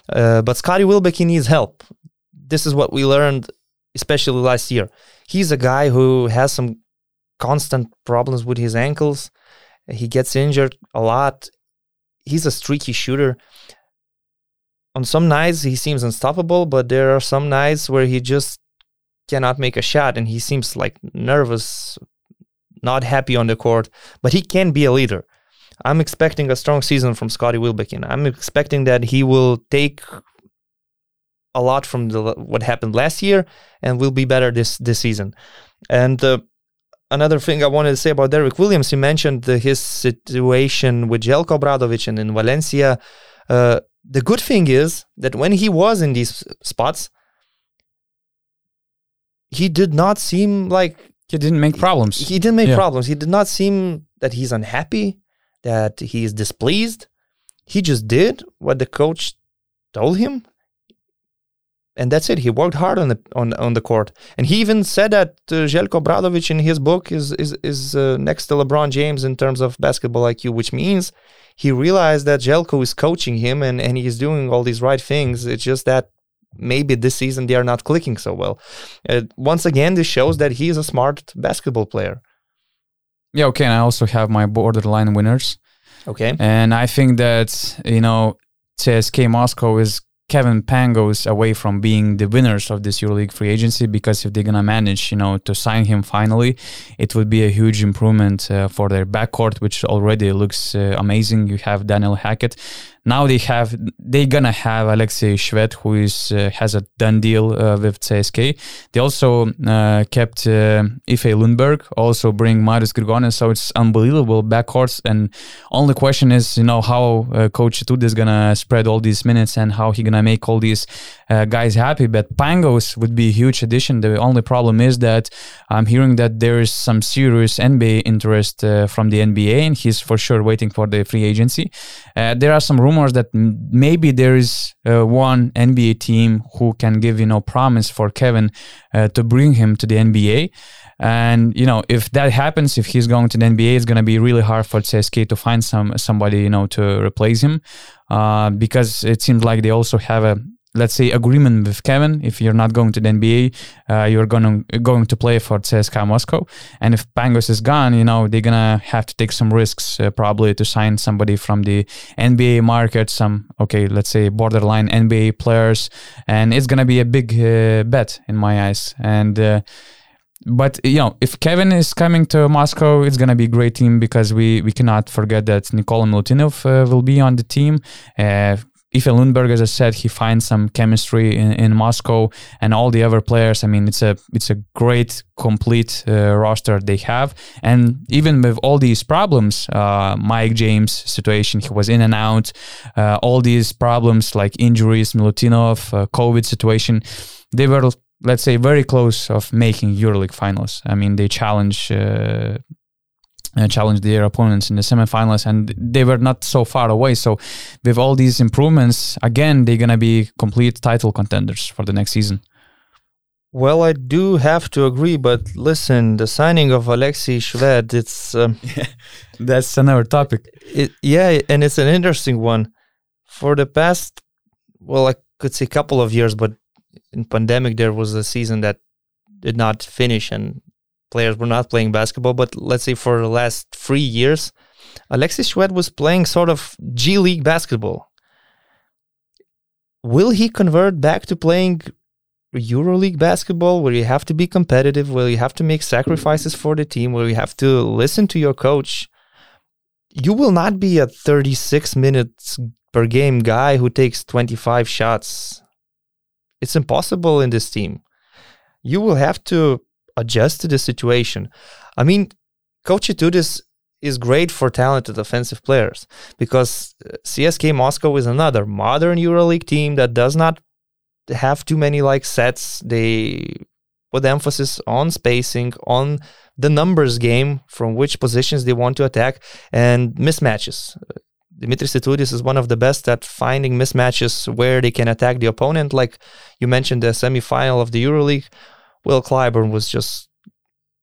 uh, but Scotty Wilbekin needs help. This is what we learned, especially last year. He's a guy who has some constant problems with his ankles. He gets injured a lot. He's a streaky shooter. On some nights he seems unstoppable, but there are some nights where he just cannot make a shot and he seems like nervous, not happy on the court, but he can be a leader. I'm expecting a strong season from Scotty Wilbekin. I'm expecting that he will take a lot from the, what happened last year and will be better this this season. And uh, another thing I wanted to say about Derrick Williams, he mentioned his situation with Željko Obradovic and in Valencia. Uh, the good thing is that when he was in these spots, he did not seem like
he didn't make problems.
He, he didn't make yeah. problems. He did not seem that he's unhappy, that he is displeased. He just did what the coach told him, and that's it. He worked hard on the on on the court, and he even said that uh, Željko Obradovic in his book is is is uh, next to LeBron James in terms of basketball IQ, which means he realized that Željko is coaching him and and he is doing all these right things. It's just that maybe this season they are not clicking so well. Uh, once again, this shows that he is a smart basketball player.
Yeah, okay. And I also have my borderline winners.
Okay.
And I think that, you know, CSK Moscow is Kevin Pangos away from being the winners of this EuroLeague free agency because if they're gonna manage, you know, to sign him finally, it would be a huge improvement uh, for their backcourt, which already looks uh, amazing. You have Daniel Hackett now they have they're gonna have Alexei Shved, who is uh, has a done deal uh, with CSK. They also uh, kept uh, Iffe Lundberg, also bring Marius Grigonis, so it's unbelievable backcourts. And only question is, you know, how uh, Coach Itoudis gonna spread all these minutes and how he gonna make all these guys happy. But Pangos would be a huge addition. The only problem is that I'm hearing that there is some serious NBA interest from the NBA, and he's for sure waiting for the free agency. there are some rumors rumors that maybe there is uh, one NBA team who can give you know promise for Kevin uh, to bring him to the NBA. And you know, if that happens, if he's going to the NBA, it's going to be really hard for CSK to find some somebody you know to replace him, uh, because it seems like they also have a let's say agreement with Kevin. If you're not going to the NBA, uh, you're going to going to play for CSKA Moscow. And if Pangos is gone, you know they're gonna have to take some risks uh, probably to sign somebody from the NBA market. Some okay, let's say borderline NBA players, and it's gonna be a big uh, bet in my eyes. And uh, but you know, if Kevin is coming to Moscow, it's gonna be a great team because we we cannot forget that Nikola Milutinov uh, will be on the team. Uh, Iffe Lundberg, as I said, he finds some chemistry in, in Moscow, and all the other players. I mean, it's a it's a great complete uh, roster they have, and even with all these problems, uh, Mike James situation, he was in and out, uh, all these problems like injuries, Milutinov, uh, COVID situation, they were let's say very close of making EuroLeague finals. I mean, they challenge uh, uh, challenge their opponents in the semifinals, and they were not so far away. So, with all these improvements, again, they're gonna be complete title contenders for the next season.
Well, I do have to agree, but listen, the signing of Alexei Shved, it's um,
that's another topic.
It, yeah, and it's an interesting one. For the past, well, I could say a couple of years, but in pandemic there was a season that did not finish, and players were not playing basketball, but let's say for the last three years, Alexis Shved was playing sort of G League basketball. Will he convert back to playing EuroLeague basketball where you have to be competitive, where you have to make sacrifices for the team, where you have to listen to your coach? You will not be a 36 minutes per game guy who takes 25 shots. It's impossible in this team. You will have to adjust to the situation. I mean, Coach Itoudis is great for talented offensive players because uh, CSK Moscow is another modern EuroLeague team that does not have too many like sets. They put emphasis on spacing, on the numbers game from which positions they want to attack, and mismatches. Dimitris Itoudis is one of the best at finding mismatches where they can attack the opponent. Like you mentioned, the semifinal of the EuroLeague Will Clyburn was just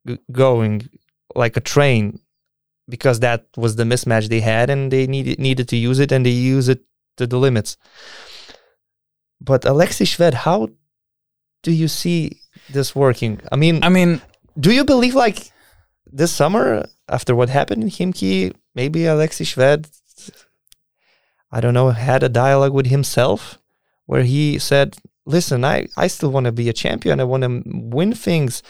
g- going like a train because that was the mismatch they had and they needed needed to use it and they use it to the limits. But Alexei Shved, how do you see this working? I mean,
I mean,
do you believe like this summer after what happened in Himki, maybe Alexei Shved, I don't know, had a dialogue with himself where he said, listen, I, I still want to be a champion. I want to win things.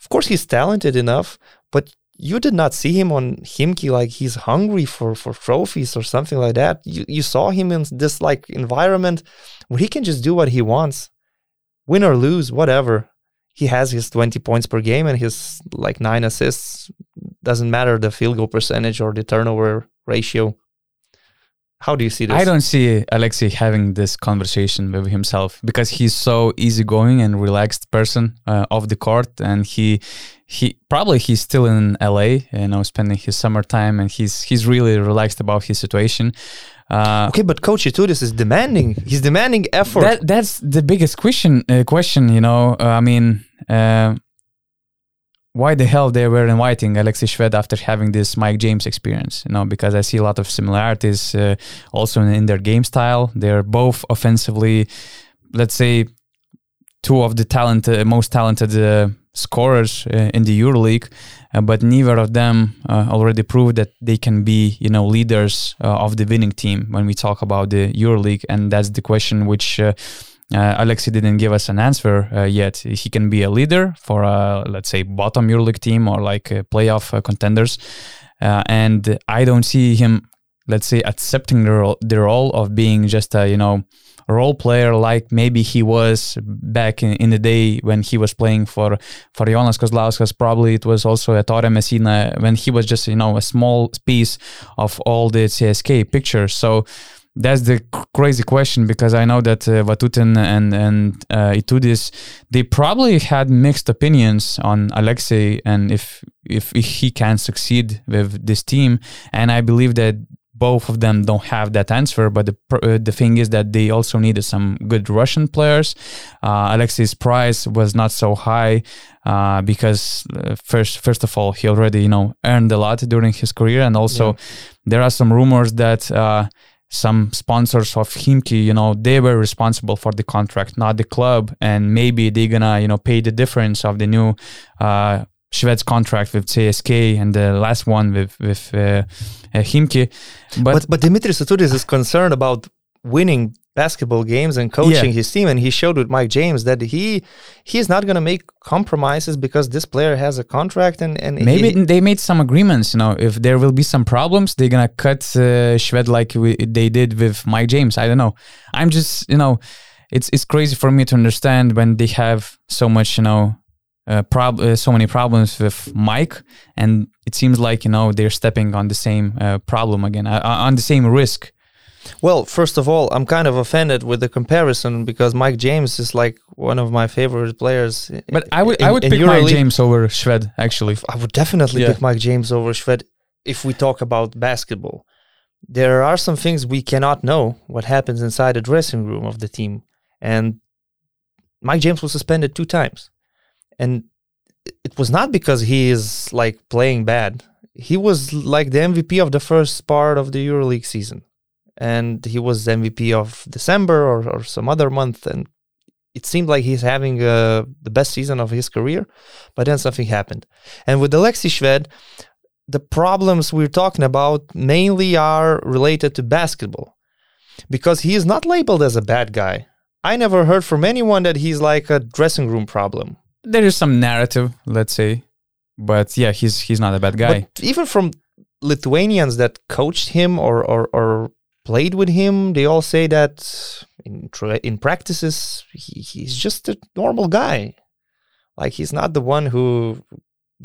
Of course, he's talented enough, but you did not see him on Khimki like he's hungry for, for trophies or something like that. You, you saw him in this like environment where he can just do what he wants, win or lose, whatever. He has his 20 points per game and his like nine assists. Doesn't matter the field goal percentage or the turnover ratio. How do you see this?
I don't see Alexei having this conversation with himself because he's so easygoing and relaxed person uh, off the court, and he he probably he's still in LA, you know, spending his summertime, and he's he's really relaxed about his situation.
Uh, okay, but Coach Itoudis is demanding. He's demanding effort.
That, that's the biggest question. Uh, question, you know. Uh, I mean, uh, why the hell they were inviting Alexei Shved after having this Mike James experience, you know, because I see a lot of similarities uh, also in, in, their game style. They're both offensively, let's say, two of the talented, most talented uh, scorers uh, in the EuroLeague, uh, but neither of them uh, already proved that they can be, you know, leaders of the winning team when we talk about the EuroLeague, and that's the question which. Uh, Alexei didn't give us an answer uh, yet. He can be a leader for, a, let's say, bottom EuroLeague team or like playoff contenders. and I don't see him, let's say, accepting the role, the role of being just a, you know, role player like maybe he was back in, in the day when he was playing for for Jonas Kazlauskas. Probably it was also Ettore Messina when he was just you know a small piece of all the CSK picture. So that's the crazy question because I know that uh, Vatutin and and uh, Itoudis they probably had mixed opinions on Alexei and if, if if he can succeed with this team, and I believe that both of them don't have that answer. But the uh, the thing is that they also needed some good Russian players. Uh, Alexei's price was not so high uh, because uh, first first of all he already you know earned a lot during his career, and also yeah. there are some rumors that. Some sponsors of Khimki, you know, they were responsible for the contract, not the club, and maybe they're gonna, you know, pay the difference of the new uh, Shved's contract with CSK and the last one with with uh, uh, Khimki.
But, but but Dimitris Itoudis is concerned about winning basketball games and coaching yeah. his team. And he showed with Mike James that he he's not going to make compromises because this player has a contract and and
maybe
he,
they made some agreements you know. If there will be some problems they're going to cut uh, Shved like we, they did with Mike James. I don't know. I'm just you know it's it's crazy for me to understand when they have so much you know uh, prob- uh, so many problems with Mike, and it seems like you know they're stepping on the same uh, problem again, uh, on the same risk.
Well, first of all, I'm kind of offended with the comparison because Mike James is like one of my favorite players.
But I would in, I would pick Mike James over Shved actually.
I would definitely yeah. pick Mike James over Shved if we talk about basketball. There are some things we cannot know what happens inside the dressing room of the team, and Mike James was suspended two times and it was not because he is like playing bad. He was like the MVP of the first part of the EuroLeague season, and he was MVP of December or, or some other month, and it seemed like he's having uh, the best season of his career. But then something happened, and with Alexei Shved, the problems we're talking about mainly are related to basketball, because he is not labeled as a bad guy. I never heard from anyone that he's like a dressing room problem
there is some narrative, let's say, but yeah, he's he's not a bad guy.
But even from Lithuanians that coached him or or, or played with him, they all say that in in practices he, he's just a normal guy. Like he's not the one who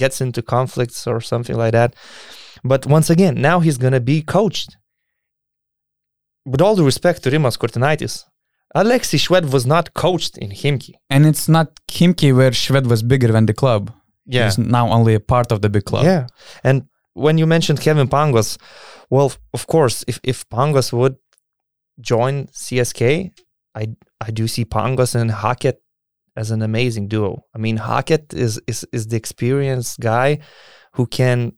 gets into conflicts or something like that. But once again, now he's gonna be coached. With all the respect to Rimas Kurtinaitis, Alexei Shved was not coached in Himki.
And it's not Himki where Shved was bigger than the club. Yeah. He's now only a part of the big club.
Yeah. And when you mentioned Kevin Pangos, well, of course, if, if Pangos would join CSK, I I do see Pangos and Hackett as an amazing duo. I mean, Hackett is, is is the experienced guy who can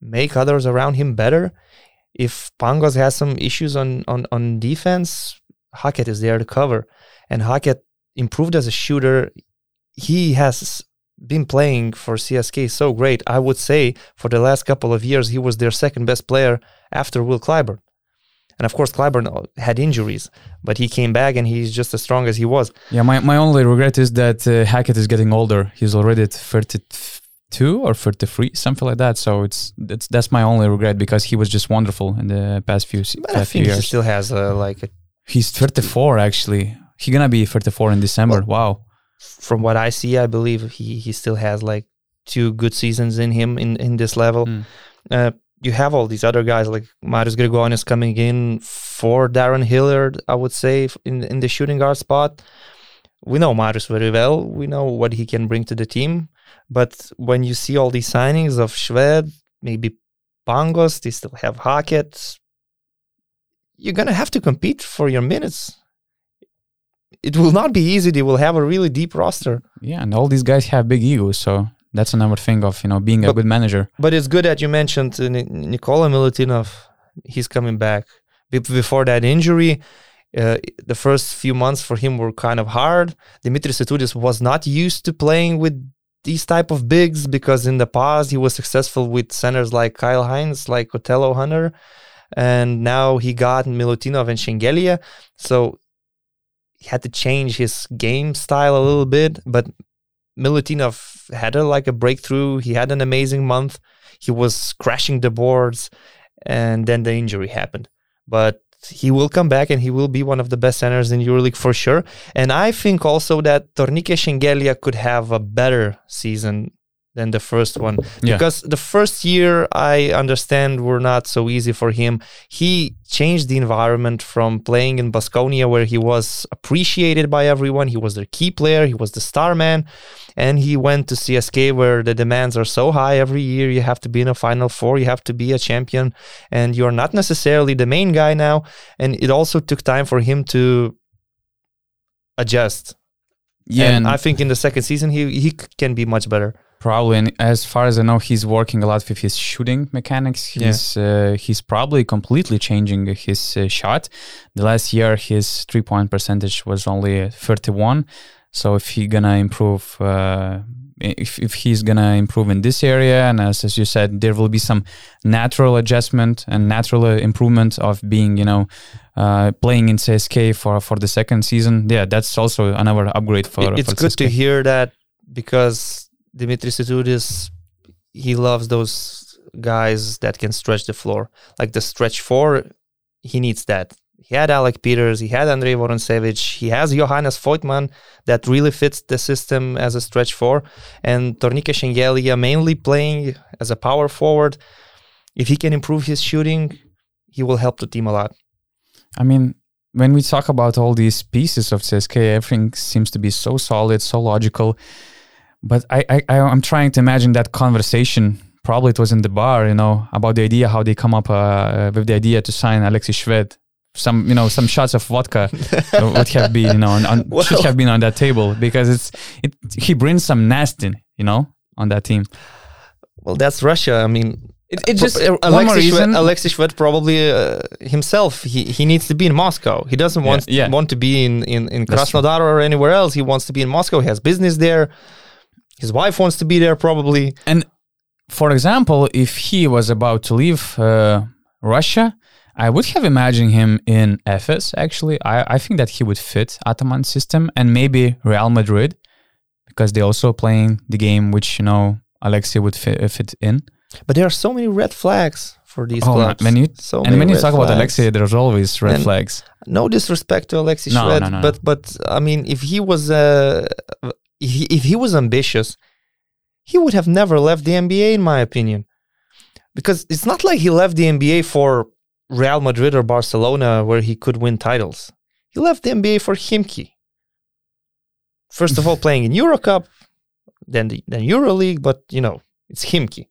make others around him better. If Pangos has some issues on on on defense, Hackett is there to cover. And Hackett improved as a shooter. He has been playing for CSK so great. I would say for the last couple of years, he was their second best player after Will Clyburn. And of course, Clyburn had injuries, but he came back and he's just as strong as he was.
Yeah, my, my only regret is that uh, Hackett is getting older. He's already at 32 or 33, something like that. So it's that's that's my only regret because he was just wonderful in the past few,
but past I think
few
years. he still has uh, like a
He's 34 actually. He's gonna be 34 in December. Well, wow.
From what I see, I believe he he still has like two good seasons in him in in this level. Mm. Uh, you have all these other guys like Marius Grigonis coming in for Darren Hilliard. I would say in in the shooting guard spot. We know Marius very well. We know what he can bring to the team. But when you see all these signings of Shved, maybe Pangos, they still have Hackett, you're going to have to compete for your minutes. It will not be easy. They will have a really deep roster.
Yeah, and all these guys have big egos, so that's another thing of you know being but, a good manager.
But it's good that you mentioned uh, Nikola Milutinov. He's coming back. Before that injury, Uh, the first few months for him were kind of hard. Dimitris Itoudis was not used to playing with these type of bigs because in the past he was successful with centers like Kyle Hines, like Othello Hunter, and now he got Milutinov and Shengelia. So he had to change his game style a little bit. But Milutinov had a, like a breakthrough. He had an amazing month. He was crashing the boards, and then the injury happened. But he will come back and he will be one of the best centers in EuroLeague for sure. And I think also that Tornike Shengelia could have a better season than the first one yeah. because the first year I understand were not so easy for him. He changed the environment from playing in Basconia where he was appreciated by everyone. He was their key player. He was the star man, and he went to CSK where the demands are so high every year. You have to be in a final four. You have to be a champion, and you're not necessarily the main guy now. And it also took time for him to adjust. Yeah, and, and I think in the second season he he can be much better.
Probably, and as far as I know, he's working a lot with his shooting mechanics. He's yeah. uh, he's probably completely changing his uh, shot. The last year, his three point percentage was only thirty one. So if he gonna improve, uh, if if he's gonna improve in this area, and as as you said, there will be some natural adjustment and natural uh, improvement of being, you know, uh, playing in CSK for for the second season. Yeah, that's also another upgrade for.
It's
for
good CSK. to hear that because Dimitris Itoudis, he loves those guys that can stretch the floor. Like the stretch four, he needs that. He had Alec Peters, he had Andrei Vorontsevich, he has Johannes Voigtmann that really fits the system as a stretch four, and Tornike Shengelia mainly playing as a power forward. If he can improve his shooting, he will help the team a lot.
I mean, when we talk about all these pieces of CSK, everything seems to be so solid, so logical but I, I I'm trying to imagine that conversation. Probably it was in the bar, you know, about the idea how they come up uh, with the idea to sign Alexis Shved. Some you know some shots of vodka would have been you know on, on well, should have been on that table because it's it he brings some nasty you know on that team.
Well, that's Russia. I mean, it, it just uh, Alexis Shved, Alexis Shved probably uh, himself he, he needs to be in Moscow. He doesn't want yeah, yeah. want to be in in, in Krasnodar or anywhere else. He wants to be in Moscow. He has business there. His wife wants to be there probably.
And for example, if he was about to leave uh, Russia, I would have imagined him in Efes. Actually, I, I think that he would fit Ataman's system and maybe Real Madrid because they're also playing the game which you know Alexei would fit, uh, fit in.
But there are so many red flags for these oh, clubs.
When you so and when you talk flags. about Alexei, there's always red and flags.
No disrespect to Alexei no, Shved, no, no, but but I mean, if he was uh, if he, if he was ambitious, he would have never left the NBA, in my opinion. Because it's not like he left the NBA for Real Madrid or Barcelona where he could win titles. He left the NBA for Himki. First of all, playing in Eurocup, then the, then EuroLeague, but you know, it's Himki.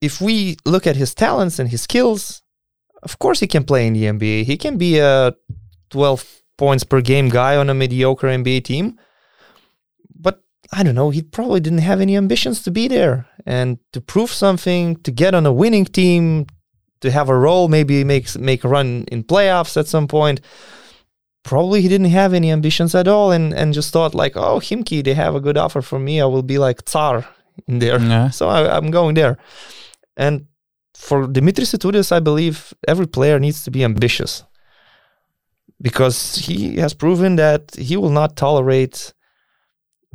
If we look at his talents and his skills, of course he can play in the NBA. He can be a 12 points per game guy on a mediocre NBA team. But I don't know, he probably didn't have any ambitions to be there and to prove something, to get on a winning team, to have a role, maybe make make a run in playoffs at some point. Probably he didn't have any ambitions at all and, and just thought like, oh, Khimki, they have a good offer for me. I will be like Tsar in there. Yeah. So I, I'm going there. And for Dimitris Itoudis, I believe every player needs to be ambitious because he has proven that he will not tolerate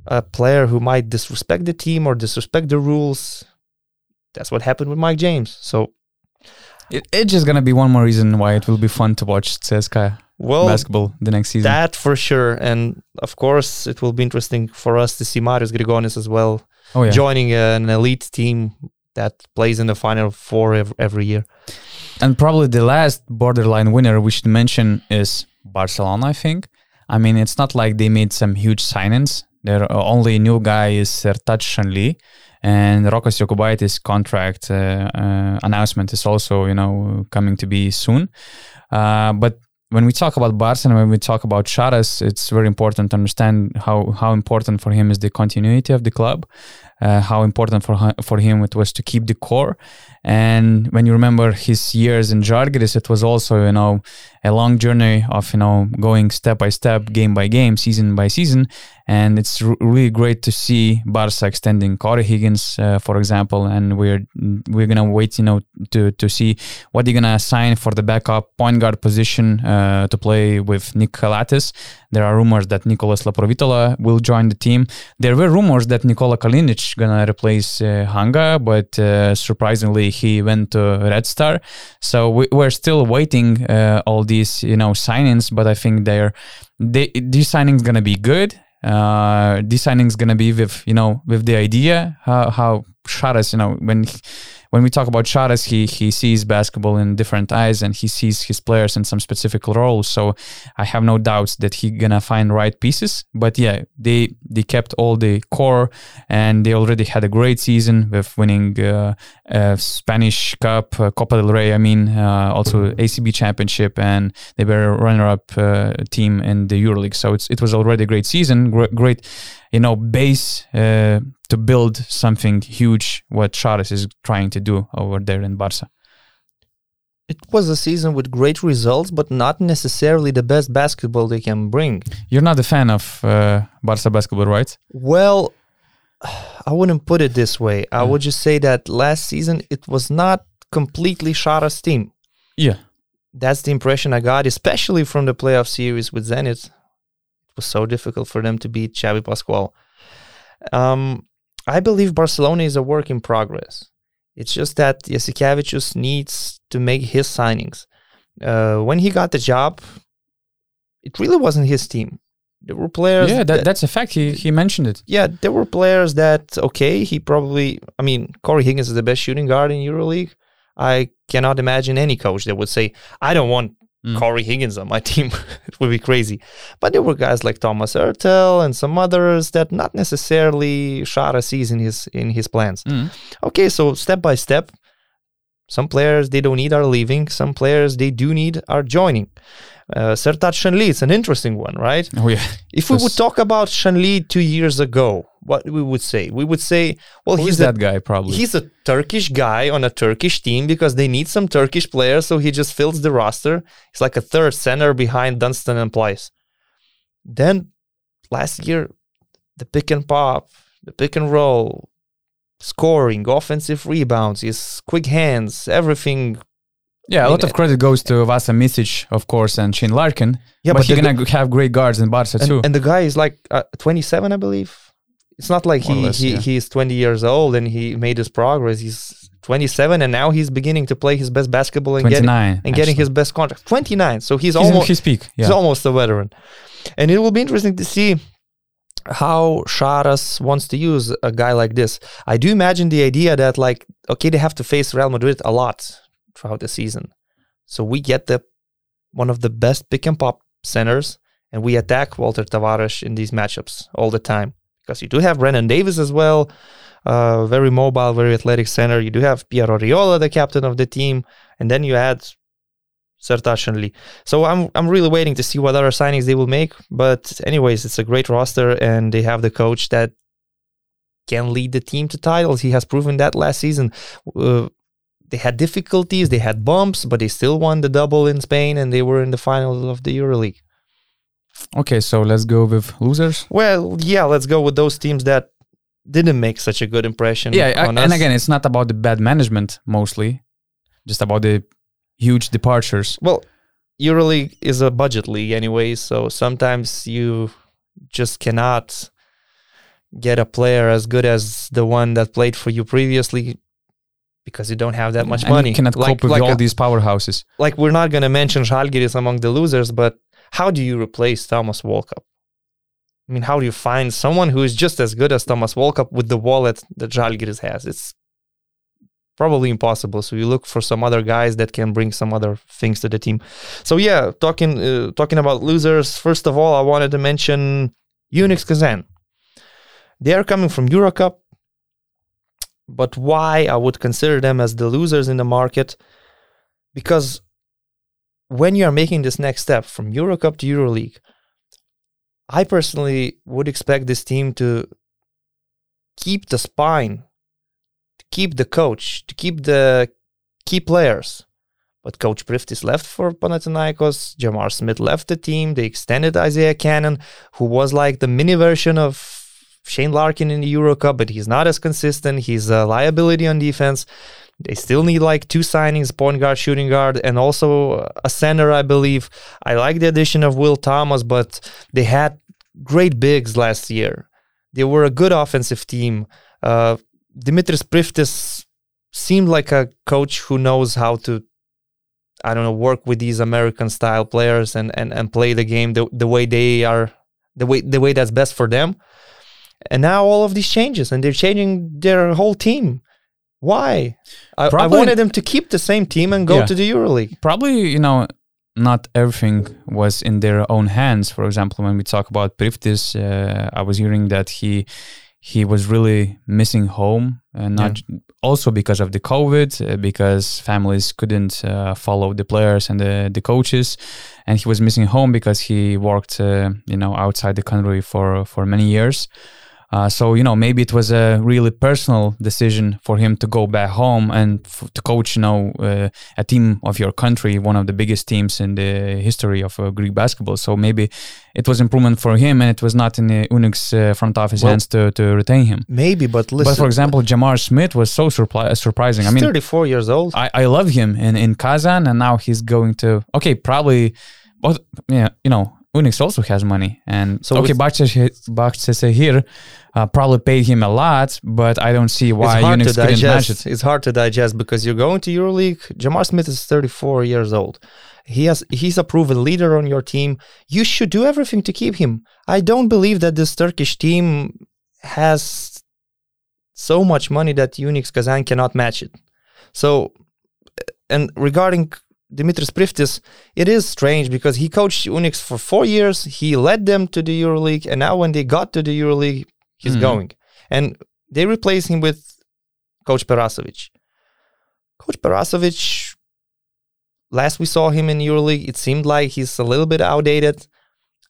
a player who might disrespect the team or disrespect the rules. That's what happened with Mike James. So
it, it's just gonna be one more reason why it will be fun to watch CSKA well, basketball the next season.
That for sure, and of course it will be interesting for us to see Marius Grigonis as well, oh, yeah. joining an elite team that plays in the final four every, every year.
And probably the last borderline winner we should mention is Barcelona, I think. I mean, it's not like they made some huge signings. Their only new guy is Sertac Sanli, and Rokas Jokubaitis' contract uh, uh, announcement is also, you know, coming to be soon. Uh, but when we talk about Barcelona, when we talk about Šaras, it's very important to understand how how important for him is the continuity of the club. uh, how important for for him it was to keep the core. And when you remember his years in Žalgiris, it was also you know a long journey of you know going step by step, game by game, season by season. And it's r- really great to see Barca extending Cory Higgins, uh, for example. And we're we're gonna wait, you know, to to see what they're gonna sign for the backup point guard position uh, to play with Nick Calathes. There are rumors that Nicolas Laprovittola will join the team. There were rumors that Nikola Kalinic gonna replace uh, Hanga, but uh, he went to Red Star. So we, are still waiting uh, all these you know signings, but I think they're they, these signings gonna be good. Uh, these signings gonna be with you know with the idea how how Šaras you know when. He, when we talk about Šaras, he he sees basketball in different eyes and he sees his players in some specific roles. So I have no doubts that he gonna find right pieces. But yeah, they they kept all the core and they already had a great season with winning uh, Spanish Cup, uh, Copa del Rey. I mean, uh, also ACB Championship, and they were runner-up uh, team in the EuroLeague. So it's it was already a great season, great, great you know base uh, to build something huge what Šaras is trying to do over there in Barca.
It was a season with great results, but not necessarily the best basketball they can bring.
You're not a fan of uh, Barca basketball, right?
Well, I wouldn't put it this way. I would just say that last season it was not completely Šaras' team.
Yeah.
That's the impression I got, especially from the playoff series with Zenit was so difficult for them to beat Xavi Pascual. Um, I believe Barcelona is a work in progress. It's just that Jasikevičius needs to make his signings. Uh, when he got the job, it really wasn't his team. There were players.
Yeah, that, that, that's a fact. He he mentioned it.
Yeah, there were players that okay. He probably. I mean, Cory Higgins is the best shooting guard in EuroLeague. I cannot imagine any coach that would say, "I don't want mm. Cory Higgins on my team. it would be crazy. But there were guys like Thomas Heurtel and some others that not necessarily Šaras sees in his in his plans. Mm. Okay, so step by step, some players they don't need are leaving. Some players they do need are joining. Uh, Sertac Sanli, it's an interesting one, right?
Oh yeah.
If we would talk about Sanli two years ago, what we would say? We would say, well,
Who
he's
that a, guy probably.
He's a Turkish guy on a Turkish team because they need some Turkish players, so he just fills the roster. He's like a third center behind Dunston and Pleiss. Then last year, the pick and pop, the pick and roll, scoring, offensive rebounds, his quick hands, everything
yeah, a lot of credit goes to Vasa Micic, of course, and Shane Larkin. Yeah, but, but he's gonna have great guards in Barca
and,
too.
And the guy is like uh, 27, I believe. It's not like he less, he yeah. he's 20 years old and he made his progress. He's 27 and now he's beginning to play his best basketball and getting and getting his best contract. 29, so he's, he's almost
his peak.
Yeah. He's almost a veteran, and it will be interesting to see how Šaras wants to use a guy like this. I do imagine the idea that like okay, they have to face Real Madrid a lot throughout the season. So we get the one of the best pick and pop centers, and we attack Walter Tavares in these matchups all the time because you do have Brandon Davies as well, uh, very mobile, very athletic center. You do have Pierre Oriola, the captain of the team, and then you add Sertac Sanli. So I'm I'm really waiting to see what other signings they will make. But anyways, it's a great roster, and they have the coach that can lead the team to titles. He has proven that last season. Uh, they had difficulties, they had bumps, but they still won the double in Spain and they were in the finals of the EuroLeague.
Okay, so let's go with losers.
Well, yeah, let's go with those teams that didn't make such a good impression.
Yeah, I, and again, it's not about the bad management mostly, just about the huge departures.
Well, EuroLeague is a budget league anyway, so sometimes you just cannot get a player as good as the one that played for you previously because you don't have that much
and
money.
You cannot like, cope with like all a, these powerhouses.
Like we're not going to mention Žalgiris among the losers, but how do you replace Thomas Walkup? I mean, how do you find someone who is just as good as Thomas Walkup with the wallet that Žalgiris has? It's probably impossible. So you look for some other guys that can bring some other things to the team. So yeah, talking uh, talking about losers. First of all, I wanted to mention UNICS Kazan. They are coming from EuroCup but why I would consider them as the losers in the market? Because when you are making this next step from Eurocup to EuroLeague, I personally would expect this team to keep the spine, to keep the coach, to keep the key players. But Coach Priftis left for Panathinaikos. Jamar Smith left the team. They extended Isaiah Canaan, who was like the mini version of Shane Larkin in the Euro Cup, but he's not as consistent. He's a liability on defense. They still need like two signings, point guard, shooting guard, and also a center, I believe. I like the addition of Will Thomas, but they had great bigs last year. They were a good offensive team. Uh, Dimitris Priftis seemed like a coach who knows how to I don't know, work with these American style players and and and play the game the, the way they are the way the way that's best for them. And now all of these changes and they're changing their whole team. Why? I, I wanted them to keep the same team and go yeah, to the EuroLeague.
Probably, you know, not everything was in their own hands. For example, when we talk about Priftis, uh, I was hearing that he he was really missing home, and not yeah. also because of the COVID, uh, because families couldn't uh, follow the players and the, the coaches, and he was missing home because he worked, uh, you know, outside the country for for many years. Uh, so you know maybe it was a really personal decision for him to go back home and f- to coach you know uh, a team of your country, one of the biggest teams in the history of uh, Greek basketball. So maybe it was improvement for him, and it was not in the UNICS uh, front office well, hands to, to retain him.
Maybe, but listen.
But for example, Jamar Smith was so surpri- surprising.
I mean, 34 years old.
I, I love him in in Kazan, and now he's going to okay probably. But yeah, you know, UNICS also has money, and so okay, Bahçeşehir here uh, probably paid him a lot, but I don't see why UNICS couldn't match it.
It's hard to digest because you're going to EuroLeague. Jamar Smith is 34 years old. He has he's a proven leader on your team. You should do everything to keep him. I don't believe that this Turkish team has so much money that UNICS Kazan cannot match it. So, and regarding Dimitris Priftis, it is strange because he coached UNICS for four years. He led them to the EuroLeague, and now when they got to the EuroLeague, he's mm-hmm. going. And they replace him with Coach Perasovic. Coach Perasovic, last we saw him in EuroLeague, it seemed like he's a little bit outdated.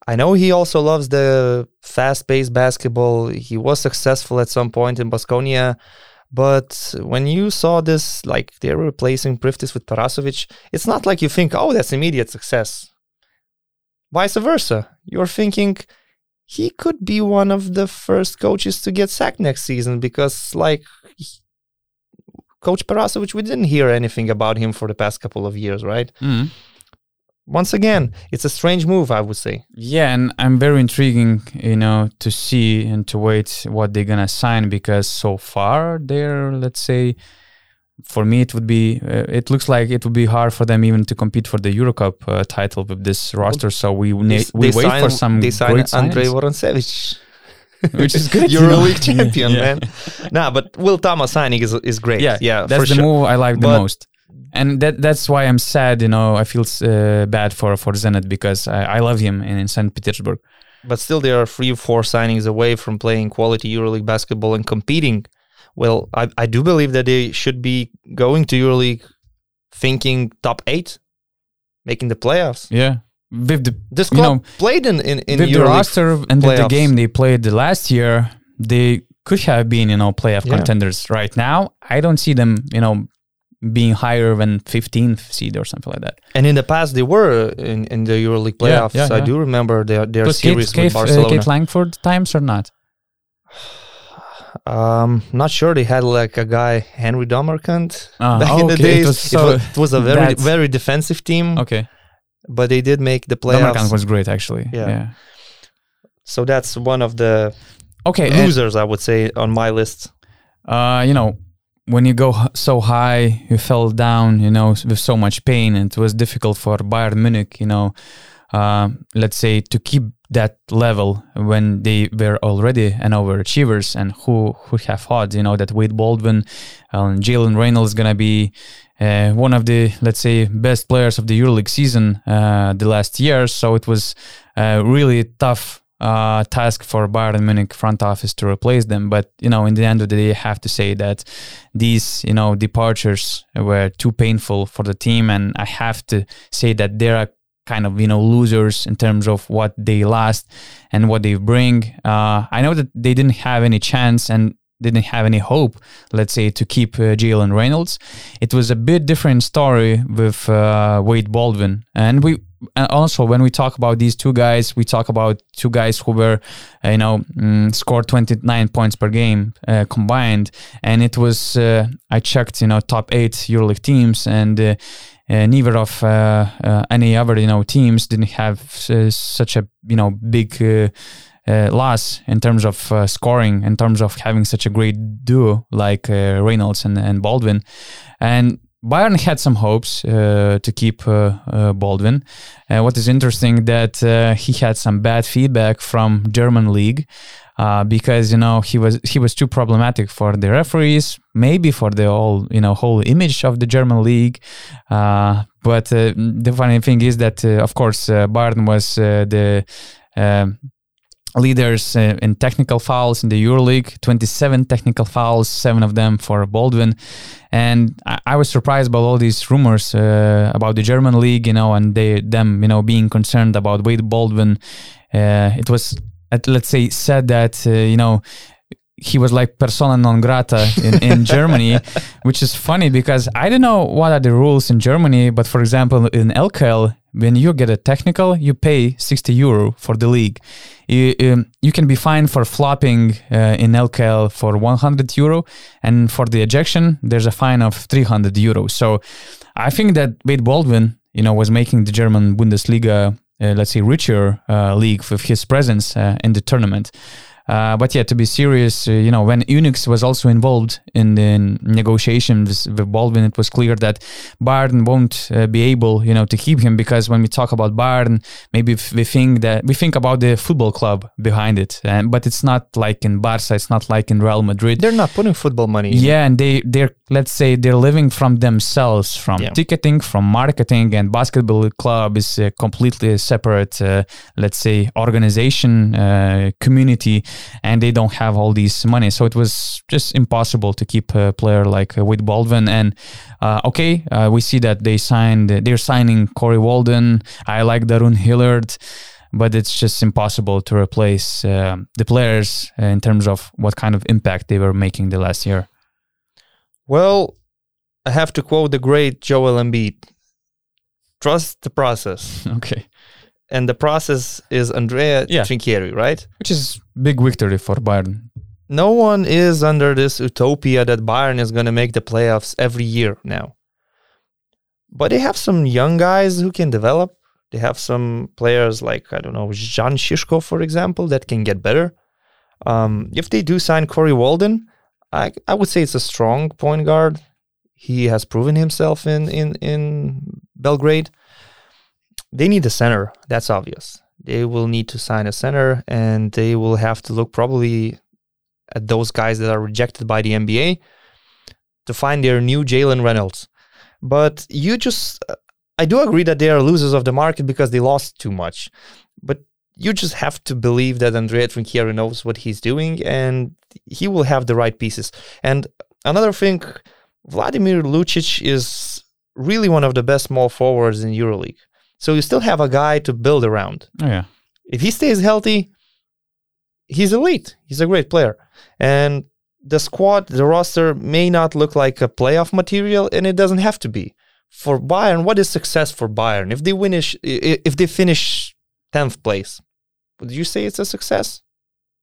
I know he also loves the fast-paced basketball. He was successful at some point in Baskonia but when you saw this, like they're replacing Priftis with Perasovic, it's not like you think, oh, that's immediate success. Vice versa. You're thinking he could be one of the first coaches to get sacked next season because, like, Coach Perasovic, we didn't hear anything about him for the past couple of years, right?
Mm
once again, it's a strange move, I would say.
Yeah, and I'm very intriguing, you know, to see and to wait what they're gonna sign because so far they're, let's say, for me it would be, uh, it looks like it would be hard for them even to compete for the EuroCup uh, title with this roster. So we na- we wait sign, for some they sign great
Andrei Vorontsevich.
Which is good.
EuroLeague champion, yeah. man. nah, but Will Thomas signing is is great. Yeah, yeah,
that's the sure. move I like the most and that that's why I'm sad. You know, I feel uh, bad for for Zenit because I, I love him in, in St. Petersburg.
But still, there are three, or four signings away from playing quality EuroLeague basketball and competing. Well, I, I do believe that they should be going to EuroLeague thinking top eight, making the playoffs.
Yeah, with the
this club you know, played in in, in
with the roster and the, the game they played the last year, they could have been you know playoff yeah. contenders. Right now, I don't see them you know being higher than 15th seed or something like that.
And in the past, they were in, in the EuroLeague playoffs. Yeah, yeah, I do remember their their series Kate, with uh, Barcelona. Uh,
Keith Langford times or not?
Um, not sure. They had like a guy Henry Domercant uh, back oh, in the days. It was, so it, was, it was, a very very defensive team.
Okay,
but they did make the playoffs.
Domercant was great actually. Yeah. yeah.
So that's one of the okay losers I would say on my list.
Uh, you know, when you go so high, you fell down, you know, with so much pain. And it was difficult for Bayern Munich, you know, uh, let's say, to keep that level when they were already an overachievers. And who who have thought, you know, that Wade Baldwin and Jalen Reynolds gonna be uh, one of the let's say best players of the EuroLeague season uh, the last year. So it was uh, really tough uh, task for Bayern Munich front office to replace them. But you know, in the end of the day, I have to say that these you know departures were too painful for the team, and I have to say that they are kind of you know losers in terms of what they lost and what they bring. Uh, I know that they didn't have any chance, and didn't have any hope, let's say, to keep uh, Jalen Reynolds. It was a bit different story with uh, Wade Baldwin, and we and also when we talk about these two guys, we talk about two guys who were, uh, you know, mm, scored 29 points per game uh, combined, and it was uh, I checked, you know, top eight EuroLeague teams, and uh, uh, neither of uh, any other you know teams didn't have such a you know big. loss in terms of scoring, in terms of having such a great duo like Reynolds and, and Baldwin, and Bayern had some hopes uh, to keep uh, uh, Baldwin. what is interesting that uh, he had some bad feedback from German league uh, because you know he was he was too problematic for the referees, maybe for the whole you know whole image of the German league. But the funny thing is that of course Bayern was the leaders uh, in technical fouls in the EuroLeague, 27 technical fouls, seven of them for Baldwin. And I, I was surprised by all these rumors uh, about the German league, you know, and they them, you know, being concerned about Wade Baldwin. Uh, it was, let's say, said that, uh, you know, he was like persona non grata in, in Germany, which is funny because I don't know what are the rules in Germany, but for example, in LKL, when you get a technical, you pay 60 euro for the league. You, um, you can be fined for flopping uh, in LKL for 100 euro, and for the ejection, there's a fine of 300 euro. So I think that Wade Baldwin, you know, was making the German Bundesliga, uh, let's say, richer uh, league with his presence uh, in the tournament. Uh, but yeah, to be serious, uh, you know, when UNICS was also involved in the negotiations with Baldwin, it was clear that Bayern won't uh, be able, you know, to keep him because when we talk about Bayern, maybe we think that we think about the football club behind it, but it's not like in Barca, it's not like in Real Madrid.
They're not putting football money.
Yeah, and they they're let's say they're living from themselves, from yeah. ticketing, from marketing, and basketball club is a completely separate, uh, let's say, organization, uh, community and they don't have all these money. So it was just impossible to keep a player like uh, Wade Baldwin. And uh, okay, uh, we see that they signed, they're signing Corey Walden. I like Darrun Hilliard but it's just impossible to replace uh, the players in terms of what kind of impact they were making the last year.
Well, I have to quote the great Joel Embiid: "Trust the process."
okay
and the process is Andrea yeah. Trinchieri, right?
Which is big victory for Bayern.
No one is under this utopia that Bayern is going to make the playoffs every year now. But they have some young guys who can develop. They have some players like, I don't know, Žan Šiško, for example, that can get better. Um, if they do sign Corey Walden, I, I would say it's a strong point guard. He has proven himself in, in, in Belgrade they need a center. That's obvious. They will need to sign a center, and they will have to look probably at those guys that are rejected by the NBA to find their new Jalen Reynolds. But you just, I do agree that they are losers of the market because they lost too much. But you just have to believe that Andrea Trinchieri knows what he's doing and he will have the right pieces. And another thing, Vladimir Lucic is really one of the best small forwards in EuroLeague. So you still have a guy to build around.
Oh, yeah.
If he stays healthy, he's elite. He's a great player. And the squad, the roster may not look like a playoff material, and it doesn't have to be. For Bayern, what is success for Bayern? If they finish, if they finish tenth place, would you say it's a success?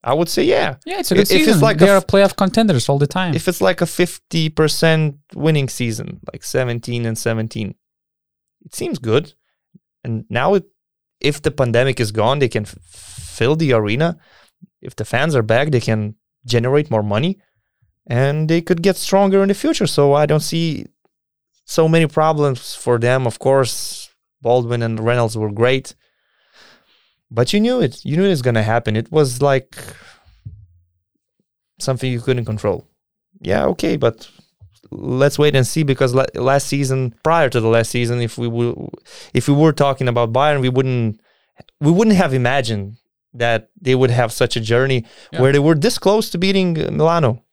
I would say yeah.
Yeah, it's a good if season. It's like they are playoff contenders all the time.
If it's like a fifty percent winning season, like seventeen and seventeen, it seems good. And now, it, if the pandemic is gone, they can f- fill the arena. If the fans are back, they can generate more money and they could get stronger in the future. So I don't see so many problems for them. Of course, Baldwin and Reynolds were great, but you knew it. You knew it was going to happen. It was like something you couldn't control. Yeah, okay, but let's wait and see because last season, prior to the last season, if we were if we were talking about Bayern, we wouldn't we wouldn't have imagined that they would have such a journey yeah. where they were this close to beating Milano.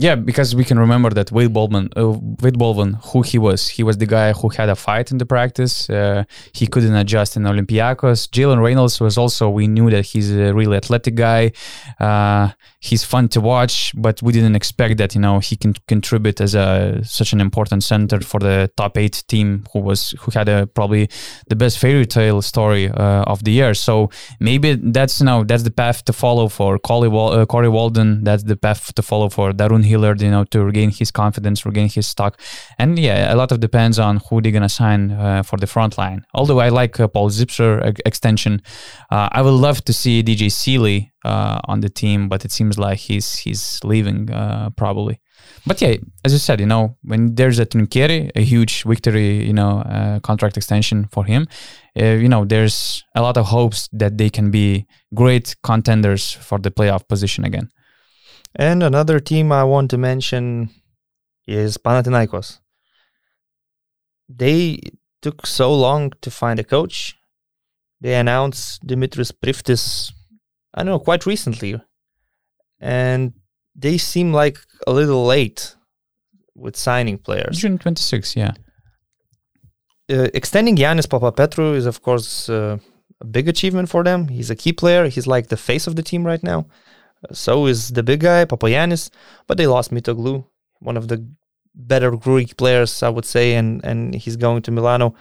Yeah, because we can remember that Wade Baldwin, uh, Wade Baldwin, who he was. He was the guy who had a fight in the practice. Uh, he couldn't adjust in Olympiacos. Jalen Reynolds was also. We knew that he's a really athletic guy. Uh, he's fun to watch, but we didn't expect that. You know, he can contribute as a such an important center for the top eight team, who was who had a, probably the best fairy tale story uh, of the year. So maybe that's you know that's the path to follow for Corey, Wal- uh, Corey Walden. That's the path to follow for Darun Hilliard, you know, to regain his confidence, regain his stock. And yeah, a lot of depends on who they're gonna sign uh, for the front line. Although I like uh, Paul Zipser extension, uh, I would love to see DJ Seeley uh, on the team, but it seems like he's he's leaving uh, probably. But yeah, as you said, you know, when there's a Trinchieri, a huge victory, you know, contract extension for him, you know, there's a lot of hopes that they can be great contenders for the playoff position again.
And another team I want to mention is Panathinaikos. They took so long to find a coach. They announced Dimitris Priftis, I don't know, quite recently. And they seem like a little late with signing players.
June 26, yeah.
Uh, extending Giannis Papapetrou is, of course, uh, a big achievement for them. He's a key player. He's like the face of the team right now. So is the big guy, Papagiannis, but they lost Mitoglou, one of the better Greek players, I would say, and, and he's going to Milano.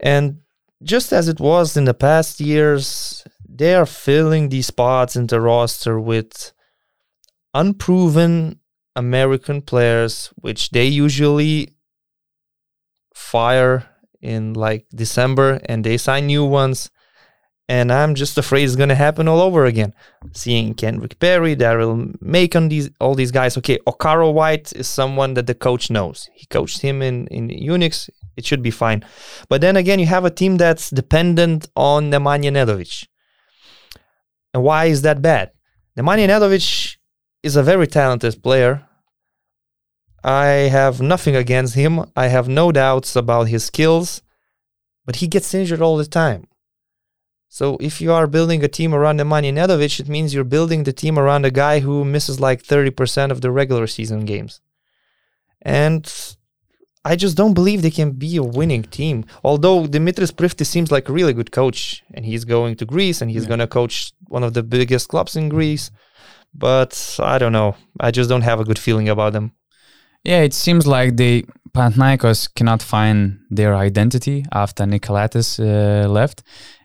And just as it was in the past years, they are filling these spots in the roster with unproven American players, which they usually fire in like December and they sign new ones and I'm just afraid it's gonna happen all over again. Seeing Kendrick Perry, Daryl Macon, these all these guys. Okay, Okaro White is someone that the coach knows. He coached him in in UNICS. It should be fine. But then again, you have a team that's dependent on Nemanja Nedovic. And why is that bad? Nemanja Nedovic is a very talented player. I have nothing against him. I have no doubts about his skills, but he gets injured all the time. So if you are building a team around Nemanja Nedovic, it means you're building the team around a guy who misses like 30% of the regular season games. And I just don't believe they can be a winning team. Although Dimitris Priftis seems like a really good coach, and he's going to Greece and he's yeah. going to coach one of the biggest clubs in Greece. But I don't know. I just don't have a good feeling about them.
Yeah, it seems like the Panathinaikos cannot find their identity after Nick Calathes uh, left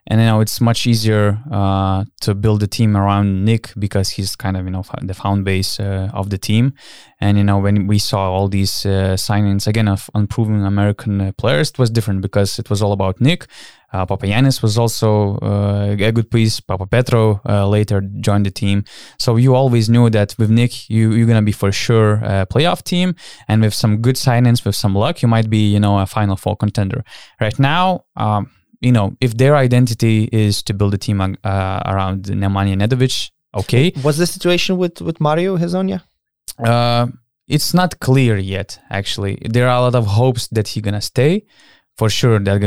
and you know it's much easier uh, to build a team around Nick because he's kind of you know the found base uh, of the team, and you know when we saw all these uh, signings again of unproven American uh, players, it was different because it was all about Nick. Uh, Papagiannis was also uh, a good piece. Papapetrou uh, later joined the team, so you always knew that with Nick, you you're gonna be for sure a playoff team, and with some good signings, with some luck, you might be you know a Final Four contender. Right now. Um, you know, if their identity is to build a team uh, around Nemanja Nedovic, okay.
What's the situation with with Mario Hezonja?
Uh, it's not clear yet. Actually, there are a lot of hopes that he's gonna stay. For sure, that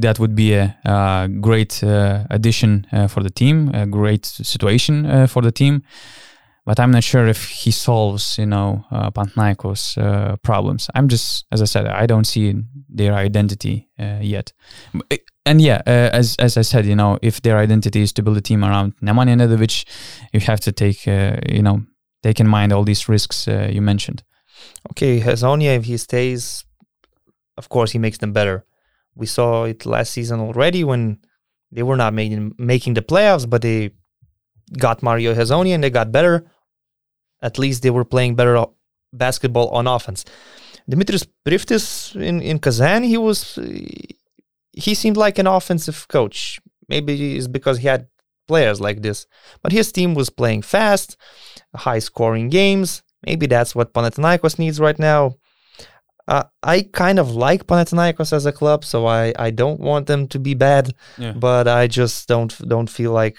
that would be a, a great uh, addition uh, for the team, a great situation uh, for the team but I'm not sure if he solves, you know, uh, Panathinaikos uh, problems. I'm just, as I said, I don't see their identity uh, yet. And yeah, uh, as as I said, you know, if their identity is to build a team around Nemanja Nedovic, you have to take, uh, you know, take in mind all these risks uh, you mentioned.
Okay, Hezonja, if he stays, of course, he makes them better. We saw it last season already when they were not making making the playoffs, but they got Mario Hezonja and they got better at least they were playing better basketball on offense. Dimitris Priftis in, in Kazan, he was he seemed like an offensive coach. Maybe it's because he had players like this, but his team was playing fast, high scoring games. Maybe that's what Panathinaikos needs right now. Uh, I kind of like Panathinaikos as a club, so I, I don't want them to be bad, yeah. but I just don't don't feel like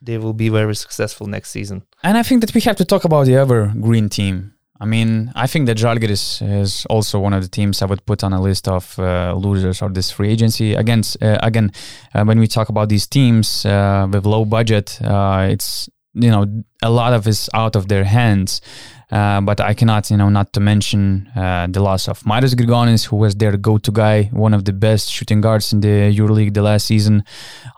they will be very successful next season.
And I think that we have to talk about the other green team. I mean, I think that Žalgiris is also one of the teams I would put on a list of uh, losers of this free agency. Again, uh, again, uh, when we talk about these teams uh, with low budget, uh, it's you know a lot of is out of their hands. Uh, but I cannot, you know, not to mention uh, the loss of Marius Grigonis, who was their go-to guy, one of the best shooting guards in the EuroLeague the last season,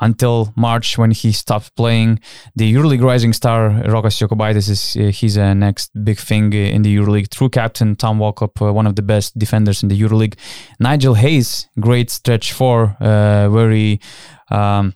until March when he stopped playing. The EuroLeague rising star Rokas Jokubaitis is uh, he's a next big thing in the EuroLeague. True captain Tom Walkup, uh, one of the best defenders in the EuroLeague. Nigel Hayes, great stretch four, uh, very. Um,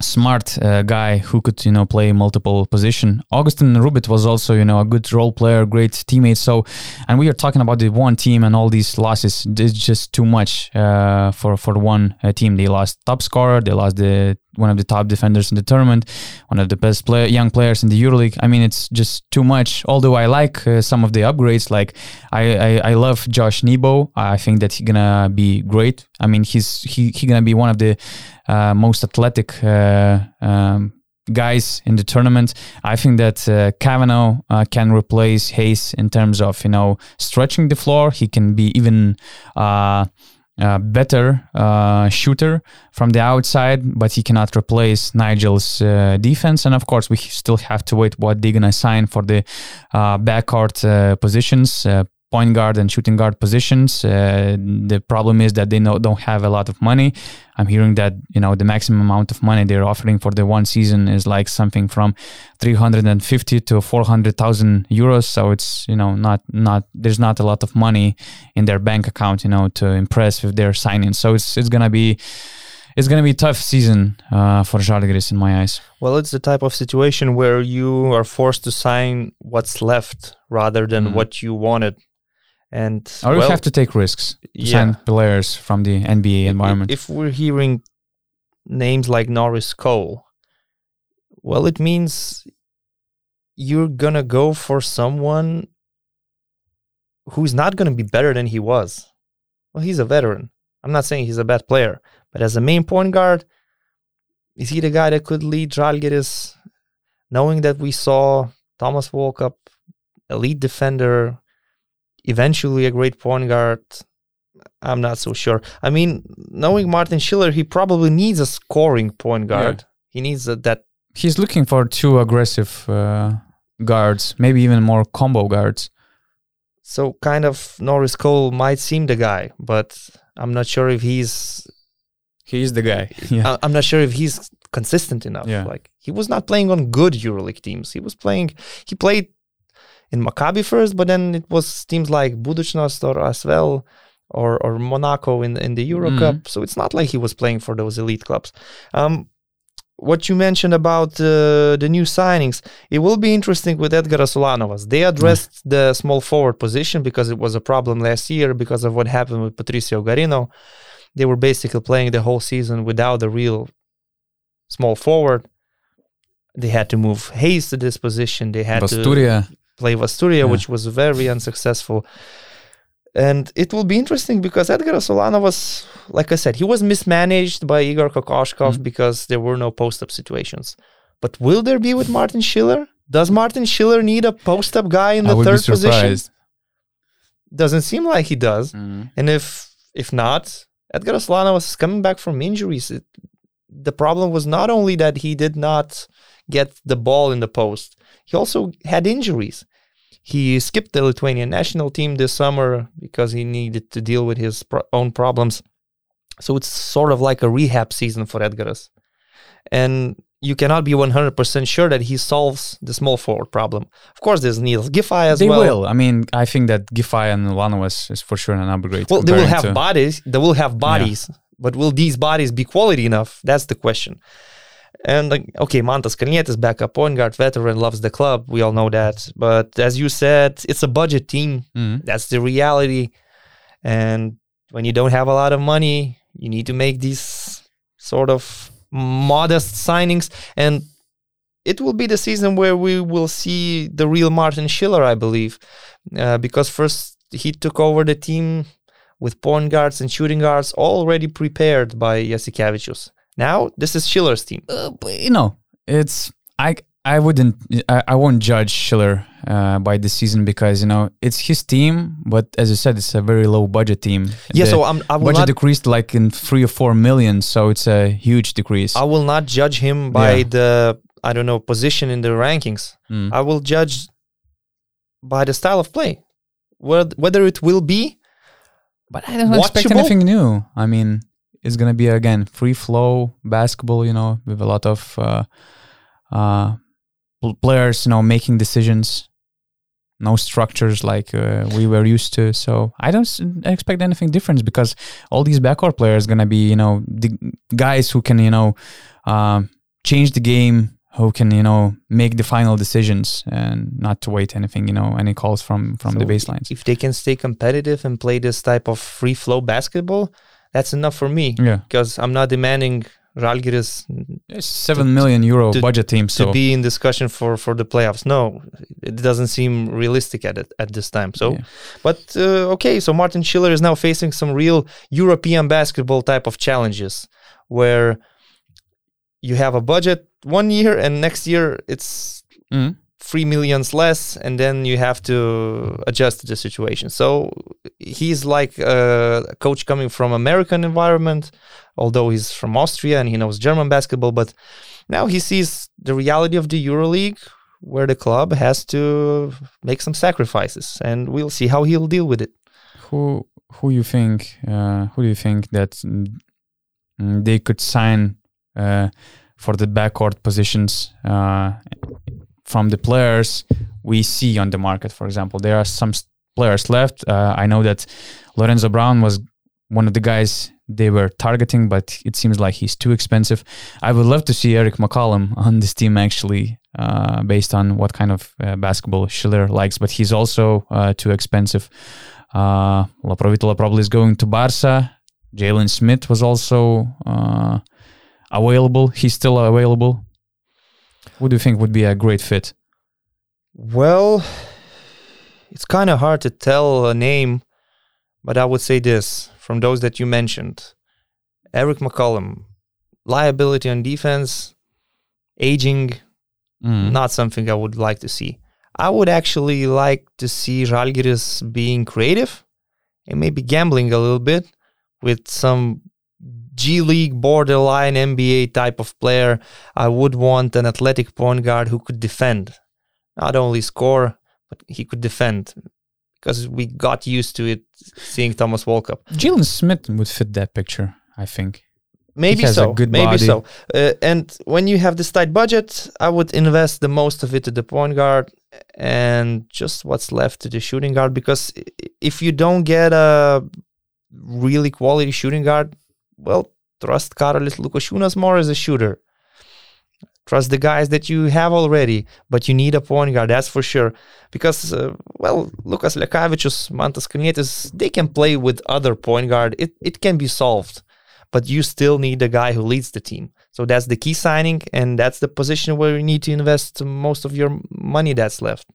smart uh, guy who could you know play multiple position. Augustine Rubit was also you know a good role player great teammate. So and we are talking about the one team and all these losses. It's just too much uh, for for one uh, team. They lost top scorer they lost the one of the top defenders in the tournament, one of the best young players in the EuroLeague. I mean, it's just too much. Although I like uh, some of the upgrades, like I, I, I love Josh Nebo. I think that he's gonna be great. I mean, he's he he gonna be one of the uh, most athletic. Uh, um, guys in the tournament. I think that uh, Cavanaugh uh, can replace Hayes in terms of you know stretching the floor. He can be even uh, uh, better uh, shooter from the outside, but he cannot replace Nigel's uh, defense. And of course, we still have to wait what they're gonna sign for the uh, backcourt uh, positions. Point guard and shooting guard positions. Uh, the problem is that they no, don't have a lot of money. I'm hearing that you know the maximum amount of money they're offering for the one season is like something from 350 to 400,000 euros. So it's you know not not there's not a lot of money in their bank account you know to impress with their signings. So it's it's gonna be it's going to be a tough season uh, for Žalgiris in my eyes.
Well, it's the type of situation where you are forced to sign what's left rather than mm. what you wanted and
or well, you have to take risks yeah. sign players from the NBA environment.
If we're hearing names like Norris Cole, well, it means you're gonna go for someone who's not gonna be better than he was. Well, he's a veteran. I'm not saying he's a bad player, but as a main point guard, is he the guy that could lead Žalgiris? Knowing that we saw Thomas Walkup, elite defender, eventually a great point guard. I'm not so sure. I mean, knowing Martin Schiller, he probably needs a scoring point guard. Yeah. He needs a, that.
He's looking for two aggressive uh, guards, maybe even more combo guards.
So, kind of, Norris Cole might seem the guy, but I'm not sure if he's.
He's the guy. Yeah.
I'm not sure if he's consistent enough. Yeah. Like he was not playing on good EuroLeague teams. He was playing. He played in Maccabi first, but then it was teams like Budućnost or as well or or Monaco in in the Euro mm. Cup. So it's not like he was playing for those elite clubs. Um, what you mentioned about uh, the new signings, it will be interesting with Edgaras Ulanovas. They addressed mm. the small forward position because it was a problem last year because of what happened with Patricio Garino. They were basically playing the whole season without a real small forward. They had to move Hayes to this position. They had
Vasturia.
to play Vasturia, yeah. which was very unsuccessful. And it will be interesting because Edgar Solana was, like I said, he was mismanaged by Igor Kokoshkov mm-hmm. because there were no post up situations. But will there be with Martin Schiller? Does Martin Schiller need a post up guy in the third position? Doesn't seem like he does. Mm-hmm. And if if not, Edgar Solana was coming back from injuries. It, the problem was not only that he did not get the ball in the post, he also had injuries. He skipped the Lithuanian national team this summer because he needed to deal with his pro- own problems. So it's sort of like a rehab season for Edgaras. And you cannot be 100% sure that he solves the small forward problem. Of course, there's Niels Giffey as
they
well.
They will. I mean, I think that Giffey and Ulanovas is for sure an upgrade.
Well, they will have to... bodies. They will have bodies. Yeah. But will these bodies be quality enough? That's the question. And like, okay, Mantas Kalnietis, backup point guard, veteran, loves the club. We all know that. But as you said, it's a budget team. Mm-hmm. That's the reality. And when you don't have a lot of money, you need to make these sort of modest signings. And it will be the season where we will see the real Martin Schiller, I believe, uh, because first he took over the team with point guards and shooting guards already prepared by Jasikevicius. Now this is Schiller's team.
Uh, you know, it's I I wouldn't I, I won't judge Schiller uh, by this season because you know it's his team, but as you said, it's a very low budget team.
Yeah, the so I'm, I will
budget
not,
decreased like in three or four million, so it's a huge decrease.
I will not judge him by yeah. the I don't know position in the rankings. Mm. I will judge by the style of play. Whether it will be,
but I don't watchable. expect anything new. I mean, it's gonna be again free flow basketball. You know, with a lot of uh, uh, players, you know, making decisions. No structures like uh, we were used to. So I don't expect anything different because all these backcourt players gonna be, you know, the guys who can, you know, uh, change the game who can you know make the final decisions and not to wait anything you know any calls from from so the baselines
if they can stay competitive and play this type of free flow basketball that's enough for me
yeah
because i'm not demanding Žalgiris
seven to, million euro to, budget team
so. to be in discussion for for the playoffs. No, it doesn't seem realistic at it at this time. So, yeah. but uh, okay, so Martin Schiller is now facing some real European basketball type of challenges where you have a budget one year and next year it's mm. Three millions less and then you have to adjust to the situation. So he's like a coach coming from american environment although he's from austria and he knows german basketball but now he sees the reality of the euroleague where the club has to make some sacrifices and we'll see how he'll deal with it.
Who who you think uh, who do you think that they could sign uh, for the backcourt positions uh, from the players we see on the market. For example, there are some players left. Uh, I know that Lorenzo Brown was one of the guys they were targeting, but it seems like he's too expensive. I would love to see Eric McCollum on this team actually, uh, based on what kind of uh, basketball Schiller likes, but he's also uh, too expensive. Uh, Laprovittola probably is going to Barca. Jalen Smith was also uh, available? He's still available. What do you think would be a great fit?
Well, it's kind of hard to tell a name, but I would say this from those that you mentioned Eric McCollum, liability on defense, aging, mm. not something I would like to see. I would actually like to see Žalgiris being creative and maybe gambling a little bit with some G League borderline NBA type of player. I would want an athletic point guard who could defend, not only score, but he could defend. Because we got used to it seeing Thomas Walkup.
Jalen Smith would fit that picture, I think.
Maybe so. maybe body. so. Uh, and when you have this tight budget, I would invest the most of it to the point guard and just what's left to the shooting guard. Because if you don't get a really quality shooting guard, well, trust Karolis Lukošiūnas more as a shooter. Trust the guys that you have already, but you need a point guard, that's for sure. Because, uh, well, Lukas Lekavičius, Mantas Kalnietis, they can play with other point guard. It, it can be solved, but you still need a guy who leads the team. So that's the key signing, and that's the position where you need to invest most of your money that's left.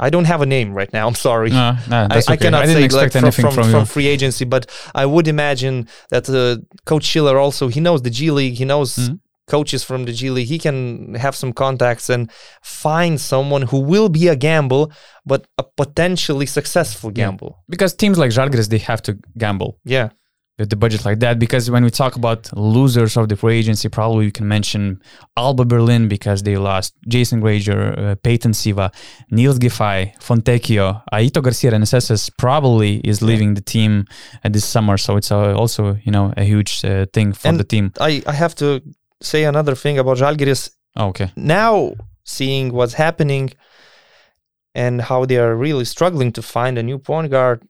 I don't have a name right now. I'm sorry.
No, no, I, okay.
I, cannot I say like from, from, from, from free agency, but I would imagine that uh, Coach Schiller also he knows the G League. He knows mm-hmm. coaches from the G League. He can have some contacts and find someone who will be a gamble, but a potentially successful gamble.
Yeah. Because teams like Žalgiris they have to gamble.
Yeah
with the budget like that because when we talk about losers of the free agency probably we can mention alba berlin because they lost jayson granger uh, peyton siva niels giffey fontecchio aito garcia reneses probably is leaving the team uh, this summer. So it's uh, also you know a huge uh, thing for
and
the team.
I, I have to say another thing about Žalgiris.
Oh, okay.
Now seeing what's happening and how they are really struggling to find a new point guard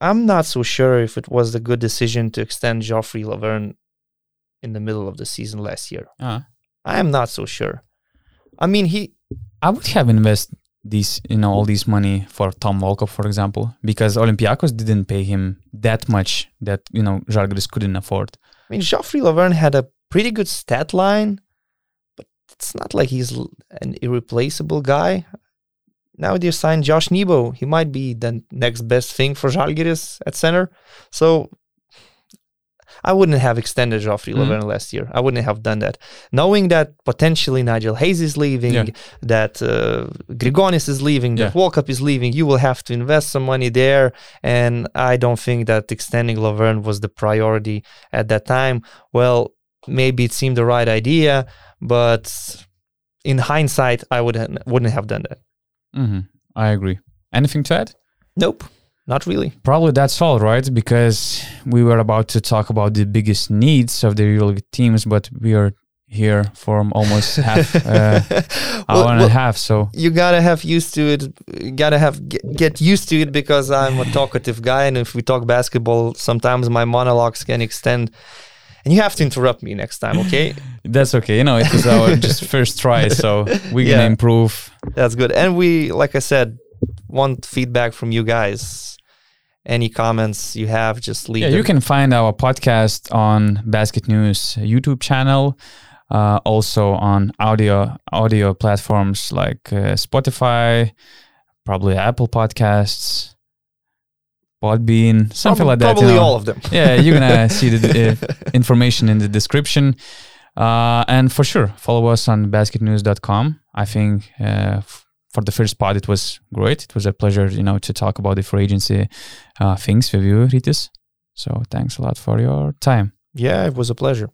I'm not so sure if it was a good decision to extend Joffrey Lauvergne in the middle of the season last year. Uh-huh. I am not so sure. I mean, he.
I would have invested these, you know, all this money for Tom Walkup, for example, because Olympiacos didn't pay him that much that you know Žalgiris couldn't afford.
I mean, Joffrey Lauvergne had a pretty good stat line, but it's not like he's an irreplaceable guy. Now they signed Josh Nebo. He might be the next best thing for Žalgiris at center. So I wouldn't have extended Joffrey mm mm last year. I wouldn't have done that. Knowing that potentially Nigel Hayes is leaving, yeah. that uh, Grigonis is leaving, that yeah. Walkup is leaving, you will have to invest some money there. And I don't think that extending Lauvergne was the priority at that time. Well, maybe it seemed the right idea, but in hindsight, I would wouldn't have done that.
Mm-hmm. I agree. Anything to add?
Nope. Not really.
Probably that's all, right? Because we were about to talk about the biggest needs of the EuroLeague teams, but we are here for almost half uh, well, hour and well, a half. So
you gotta have used to it. You gotta have get, get, used to it because I'm a talkative guy, and if we talk basketball, sometimes my monologues can extend. And you have to interrupt me next time, okay?
That's okay. You know, it was our just first try, so we're yeah, gonna improve.
That's good. And we, like I said, want feedback from you guys any comments you have, just leave.
Yeah,
them.
you can find our podcast on BasketNews YouTube channel, uh, also on audio audio platforms like uh, Spotify, probably Apple Podcasts, Podbean, something
probably,
like that.
Probably you know. all of them.
yeah, you're gonna see the uh, information in the description. Uh, and for sure, follow us on basketnews.com. I think uh, for the first part, it was great. It was a pleasure, you know, to talk about the free agency uh, things with you, Rytis. So thanks a lot for your time.
Yeah, it was a pleasure.